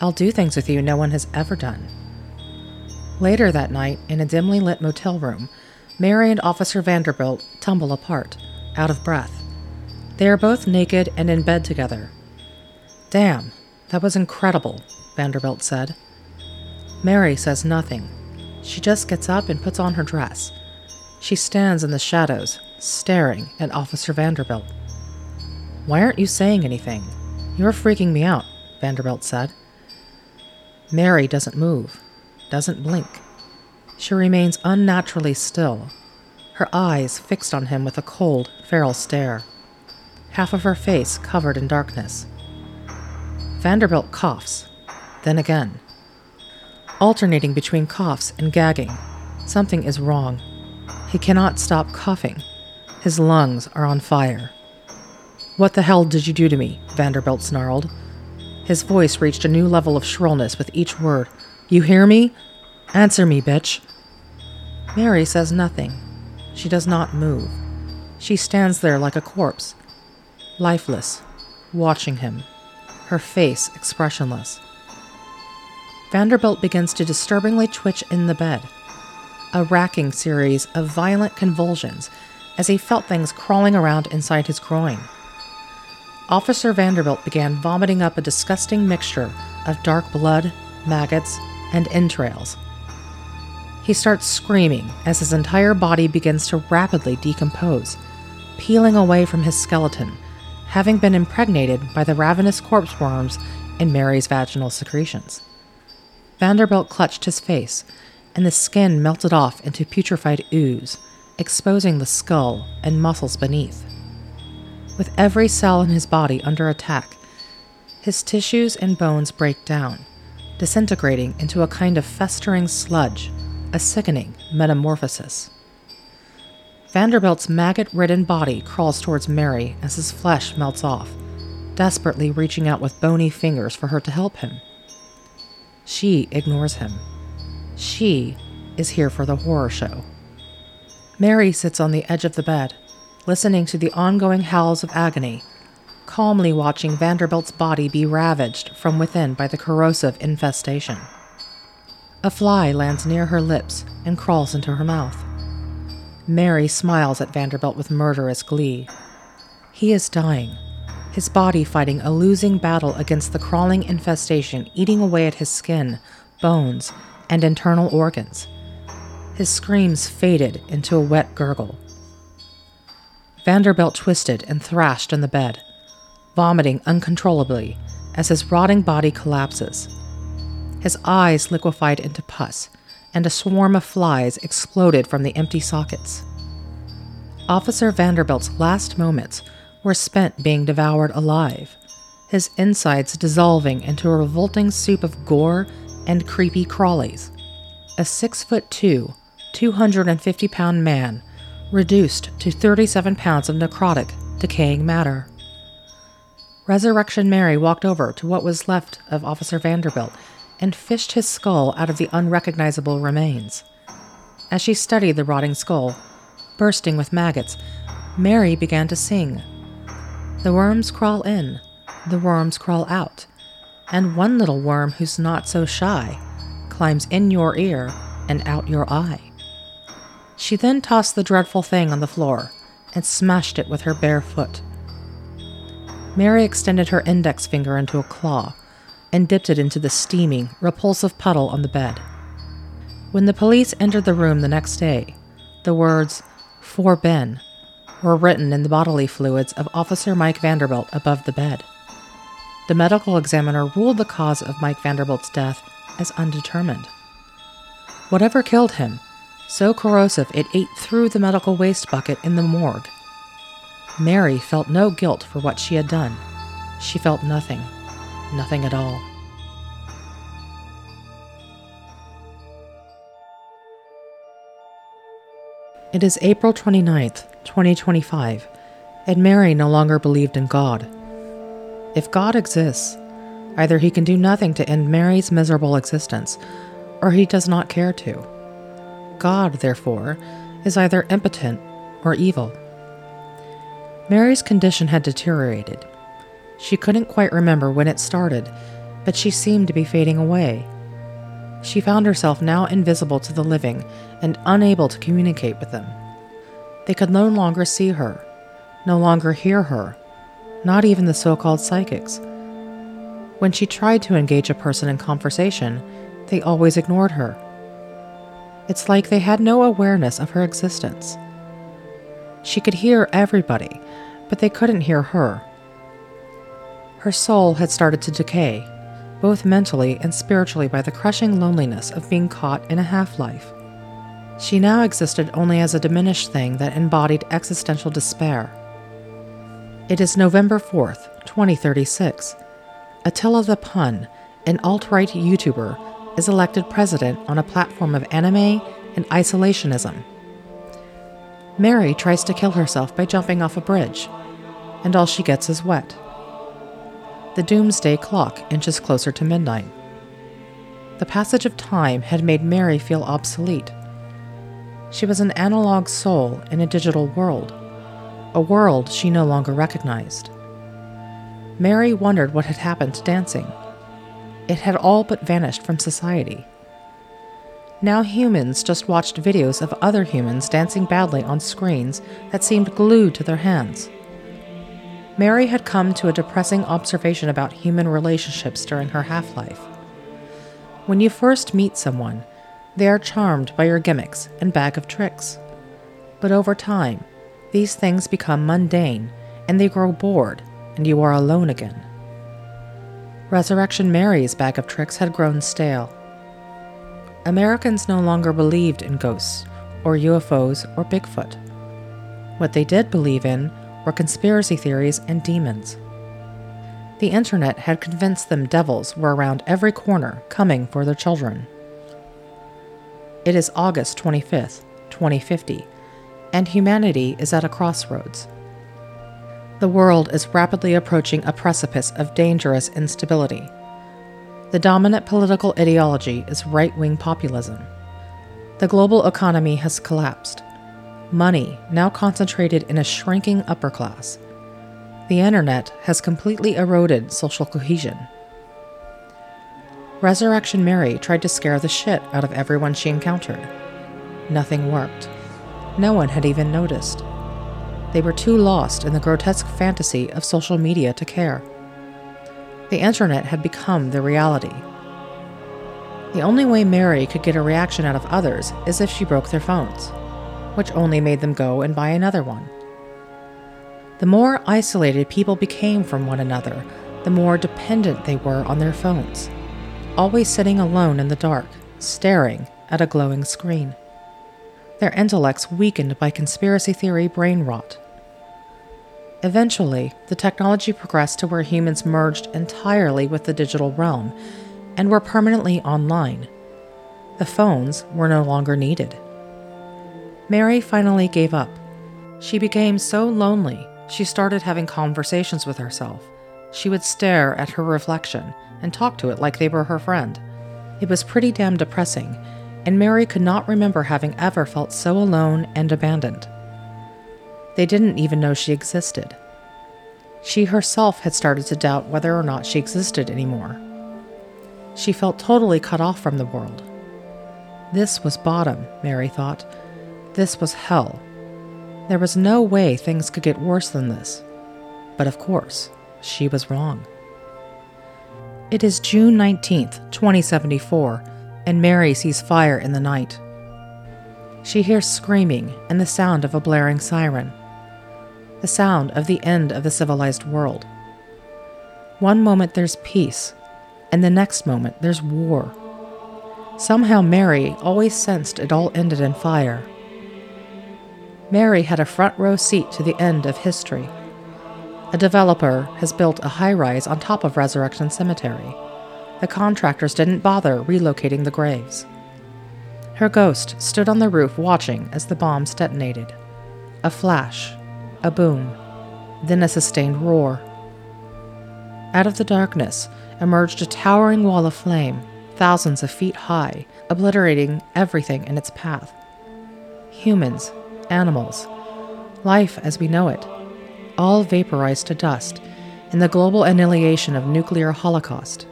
I'll do things with you no one has ever done. Later that night, in a dimly lit motel room, Mary and Officer Vanderbilt tumble apart, out of breath. They are both naked and in bed together. Damn, that was incredible, Vanderbilt said. Mary says nothing. She just gets up and puts on her dress. She stands in the shadows, staring at Officer Vanderbilt. Why aren't you saying anything? You're freaking me out, Vanderbilt said. Mary doesn't move, doesn't blink. She remains unnaturally still, her eyes fixed on him with a cold, feral stare, half of her face covered in darkness. Vanderbilt coughs, then again. Alternating between coughs and gagging, something is wrong. He cannot stop coughing. His lungs are on fire. What the hell did you do to me? Vanderbilt snarled. His voice reached a new level of shrillness with each word. You hear me? Answer me, bitch. Mary says nothing. She does not move. She stands there like a corpse, lifeless, watching him, her face expressionless. Vanderbilt begins to disturbingly twitch in the bed, a racking series of violent convulsions as he felt things crawling around inside his groin. Officer Vanderbilt began vomiting up a disgusting mixture of dark blood, maggots, and entrails. He starts screaming as his entire body begins to rapidly decompose, peeling away from his skeleton, having been impregnated by the ravenous corpse worms in Mary's vaginal secretions. Vanderbilt clutched his face, and the skin melted off into putrefied ooze, exposing the skull and muscles beneath. With every cell in his body under attack, his tissues and bones break down, disintegrating into a kind of festering sludge, a sickening metamorphosis. Vanderbilt's maggot ridden body crawls towards Mary as his flesh melts off, desperately reaching out with bony fingers for her to help him. She ignores him. She is here for the horror show. Mary sits on the edge of the bed, listening to the ongoing howls of agony, calmly watching Vanderbilt's body be ravaged from within by the corrosive infestation. A fly lands near her lips and crawls into her mouth. Mary smiles at Vanderbilt with murderous glee. He is dying, his body fighting a losing battle against the crawling infestation eating away at his skin, bones, and internal organs. His screams faded into a wet gurgle. Vanderbilt twisted and thrashed in the bed, vomiting uncontrollably as his rotting body collapses. His eyes liquefied into pus, and a swarm of flies exploded from the empty sockets. Officer Vanderbilt's last moments were spent being devoured alive, his insides dissolving into a revolting soup of gore and creepy crawlies. A six foot two, 250 pound man reduced to 37 pounds of necrotic, decaying matter. Resurrection Mary walked over to what was left of Officer Vanderbilt and fished his skull out of the unrecognizable remains. As she studied the rotting skull, bursting with maggots, Mary began to sing. The worms crawl in, the worms crawl out, and one little worm who's not so shy climbs in your ear and out your eye. She then tossed the dreadful thing on the floor and smashed it with her bare foot. Mary extended her index finger into a claw and dipped it into the steaming, repulsive puddle on the bed. When the police entered the room the next day, the words, For Ben, were written in the bodily fluids of Officer Mike Vanderbilt above the bed. The medical examiner ruled the cause of Mike Vanderbilt's death as undetermined. Whatever killed him, so corrosive it ate through the medical waste bucket in the morgue. Mary felt no guilt for what she had done. She felt nothing, nothing at all. It is April 29th, 2025, and Mary no longer believed in God. If God exists, either he can do nothing to end Mary's miserable existence, or he does not care to. God, therefore, is either impotent or evil. Mary's condition had deteriorated. She couldn't quite remember when it started, but she seemed to be fading away. She found herself now invisible to the living and unable to communicate with them. They could no longer see her, no longer hear her, not even the so called psychics. When she tried to engage a person in conversation, they always ignored her. It's like they had no awareness of her existence. She could hear everybody, but they couldn't hear her. Her soul had started to decay, both mentally and spiritually, by the crushing loneliness of being caught in a half life. She now existed only as a diminished thing that embodied existential despair. It is November 4th, 2036. Attila the Pun, an alt right YouTuber, is elected president on a platform of anime and isolationism. Mary tries to kill herself by jumping off a bridge, and all she gets is wet. The doomsday clock inches closer to midnight. The passage of time had made Mary feel obsolete. She was an analog soul in a digital world, a world she no longer recognized. Mary wondered what had happened to dancing. It had all but vanished from society. Now humans just watched videos of other humans dancing badly on screens that seemed glued to their hands. Mary had come to a depressing observation about human relationships during her half life. When you first meet someone, they are charmed by your gimmicks and bag of tricks. But over time, these things become mundane and they grow bored, and you are alone again. Resurrection Mary's bag of tricks had grown stale. Americans no longer believed in ghosts, or UFOs, or Bigfoot. What they did believe in were conspiracy theories and demons. The internet had convinced them devils were around every corner coming for their children. It is August 25th, 2050, and humanity is at a crossroads. The world is rapidly approaching a precipice of dangerous instability. The dominant political ideology is right wing populism. The global economy has collapsed. Money now concentrated in a shrinking upper class. The internet has completely eroded social cohesion. Resurrection Mary tried to scare the shit out of everyone she encountered. Nothing worked. No one had even noticed. They were too lost in the grotesque fantasy of social media to care. The internet had become the reality. The only way Mary could get a reaction out of others is if she broke their phones, which only made them go and buy another one. The more isolated people became from one another, the more dependent they were on their phones, always sitting alone in the dark, staring at a glowing screen. Their intellects weakened by conspiracy theory brain rot. Eventually, the technology progressed to where humans merged entirely with the digital realm and were permanently online. The phones were no longer needed. Mary finally gave up. She became so lonely, she started having conversations with herself. She would stare at her reflection and talk to it like they were her friend. It was pretty damn depressing, and Mary could not remember having ever felt so alone and abandoned. They didn't even know she existed. She herself had started to doubt whether or not she existed anymore. She felt totally cut off from the world. This was bottom, Mary thought. This was hell. There was no way things could get worse than this. But of course, she was wrong. It is June 19th, 2074, and Mary sees fire in the night. She hears screaming and the sound of a blaring siren the sound of the end of the civilized world. One moment there's peace, and the next moment there's war. Somehow, Mary always sensed it all ended in fire. Mary had a front row seat to the end of history. A developer has built a high rise on top of Resurrection Cemetery. The contractors didn't bother relocating the graves. Her ghost stood on the roof watching as the bombs detonated. A flash, a boom, then a sustained roar. Out of the darkness emerged a towering wall of flame, thousands of feet high, obliterating everything in its path. Humans, animals, life as we know it, all vaporized to dust in the global annihilation of nuclear holocaust.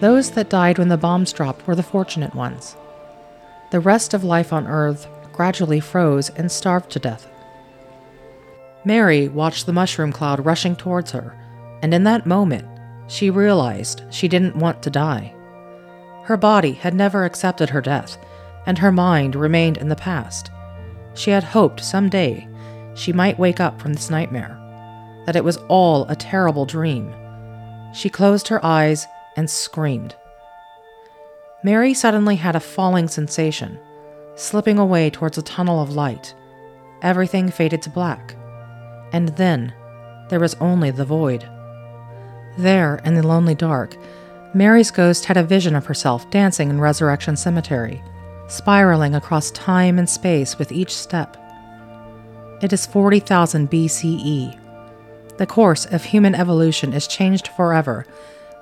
Those that died when the bombs dropped were the fortunate ones. The rest of life on Earth gradually froze and starved to death. Mary watched the mushroom cloud rushing towards her, and in that moment, she realized she didn't want to die. Her body had never accepted her death, and her mind remained in the past. She had hoped someday she might wake up from this nightmare, that it was all a terrible dream. She closed her eyes and screamed. Mary suddenly had a falling sensation, slipping away towards a tunnel of light. Everything faded to black. And then there was only the void. There, in the lonely dark, Mary's ghost had a vision of herself dancing in Resurrection Cemetery, spiraling across time and space with each step. It is 40,000 BCE. The course of human evolution is changed forever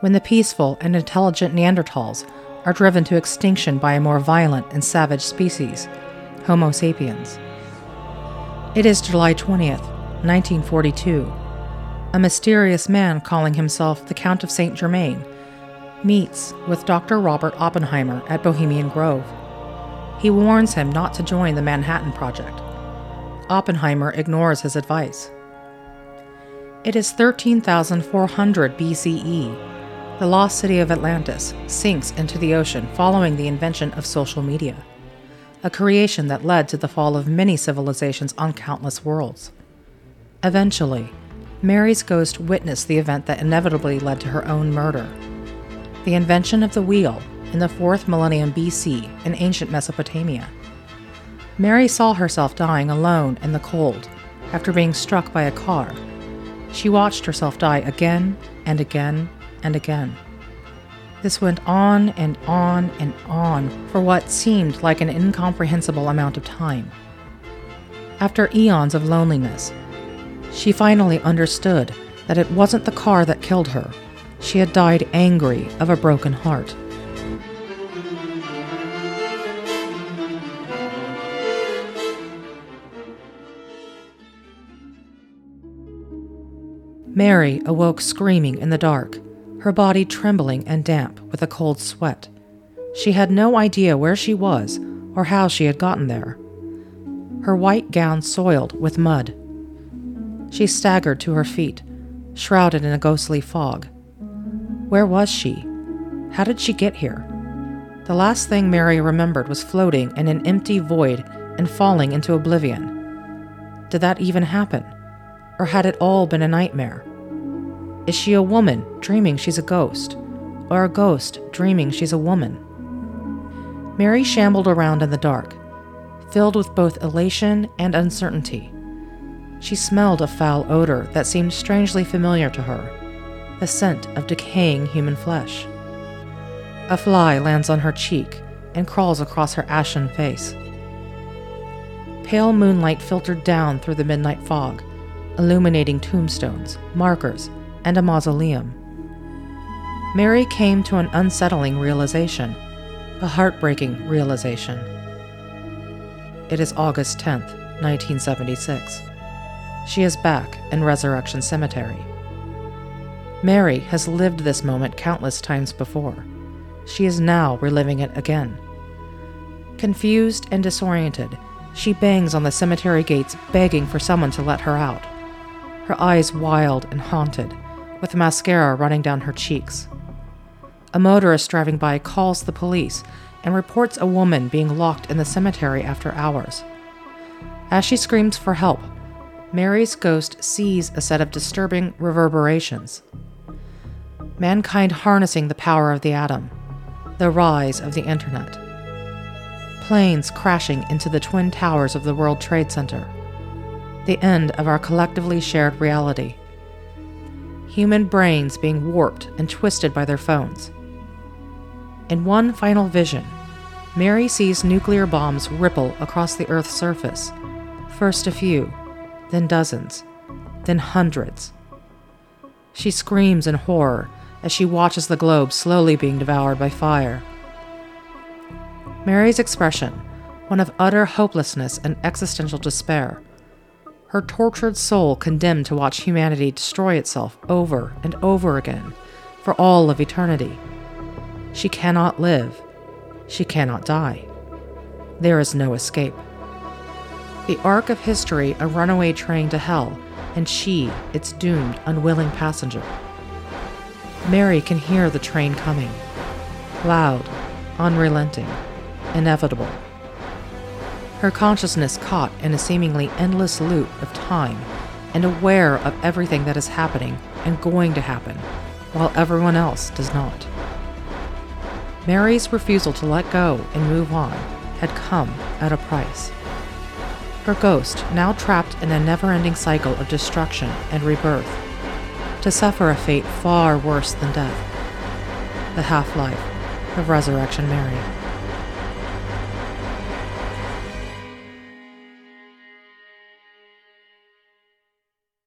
when the peaceful and intelligent Neanderthals are driven to extinction by a more violent and savage species, Homo sapiens. It is July 20th, 1942. A mysterious man calling himself the Count of St. Germain meets with Dr. Robert Oppenheimer at Bohemian Grove. He warns him not to join the Manhattan Project. Oppenheimer ignores his advice. It is 13,400 BCE. The lost city of Atlantis sinks into the ocean following the invention of social media, a creation that led to the fall of many civilizations on countless worlds. Eventually, Mary's ghost witnessed the event that inevitably led to her own murder the invention of the wheel in the 4th millennium BC in ancient Mesopotamia. Mary saw herself dying alone in the cold after being struck by a car. She watched herself die again and again and again. This went on and on and on for what seemed like an incomprehensible amount of time. After eons of loneliness, she finally understood that it wasn't the car that killed her. She had died angry of a broken heart. Mary awoke screaming in the dark, her body trembling and damp with a cold sweat. She had no idea where she was or how she had gotten there. Her white gown soiled with mud. She staggered to her feet, shrouded in a ghostly fog. Where was she? How did she get here? The last thing Mary remembered was floating in an empty void and falling into oblivion. Did that even happen? Or had it all been a nightmare? Is she a woman dreaming she's a ghost? Or a ghost dreaming she's a woman? Mary shambled around in the dark, filled with both elation and uncertainty. She smelled a foul odor that seemed strangely familiar to her the scent of decaying human flesh. A fly lands on her cheek and crawls across her ashen face. Pale moonlight filtered down through the midnight fog, illuminating tombstones, markers, and a mausoleum. Mary came to an unsettling realization, a heartbreaking realization. It is August 10th, 1976. She is back in Resurrection Cemetery. Mary has lived this moment countless times before. She is now reliving it again. Confused and disoriented, she bangs on the cemetery gates begging for someone to let her out. Her eyes wild and haunted, with mascara running down her cheeks. A motorist driving by calls the police and reports a woman being locked in the cemetery after hours. As she screams for help, Mary's ghost sees a set of disturbing reverberations. Mankind harnessing the power of the atom. the rise of the internet. Planes crashing into the twin towers of the World Trade Center. The end of our collectively shared reality. Human brains being warped and twisted by their phones. In one final vision, Mary sees nuclear bombs ripple across the Earth's surface. First a few, then dozens, then hundreds. She screams in horror as she watches the globe slowly being devoured by fire. Mary's expression, one of utter hopelessness and existential despair. Her tortured soul condemned to watch humanity destroy itself over and over again for all of eternity. She cannot live. She cannot die. There is no escape. The arc of history, a runaway train to hell, and she, its doomed, unwilling passenger. Mary can hear the train coming. Loud, unrelenting, inevitable. Her consciousness caught in a seemingly endless loop of time and aware of everything that is happening and going to happen, while everyone else does not. Mary's refusal to let go and move on had come at a price. Her ghost, now trapped in a never ending cycle of destruction and rebirth, to suffer a fate far worse than death the half life of Resurrection Mary.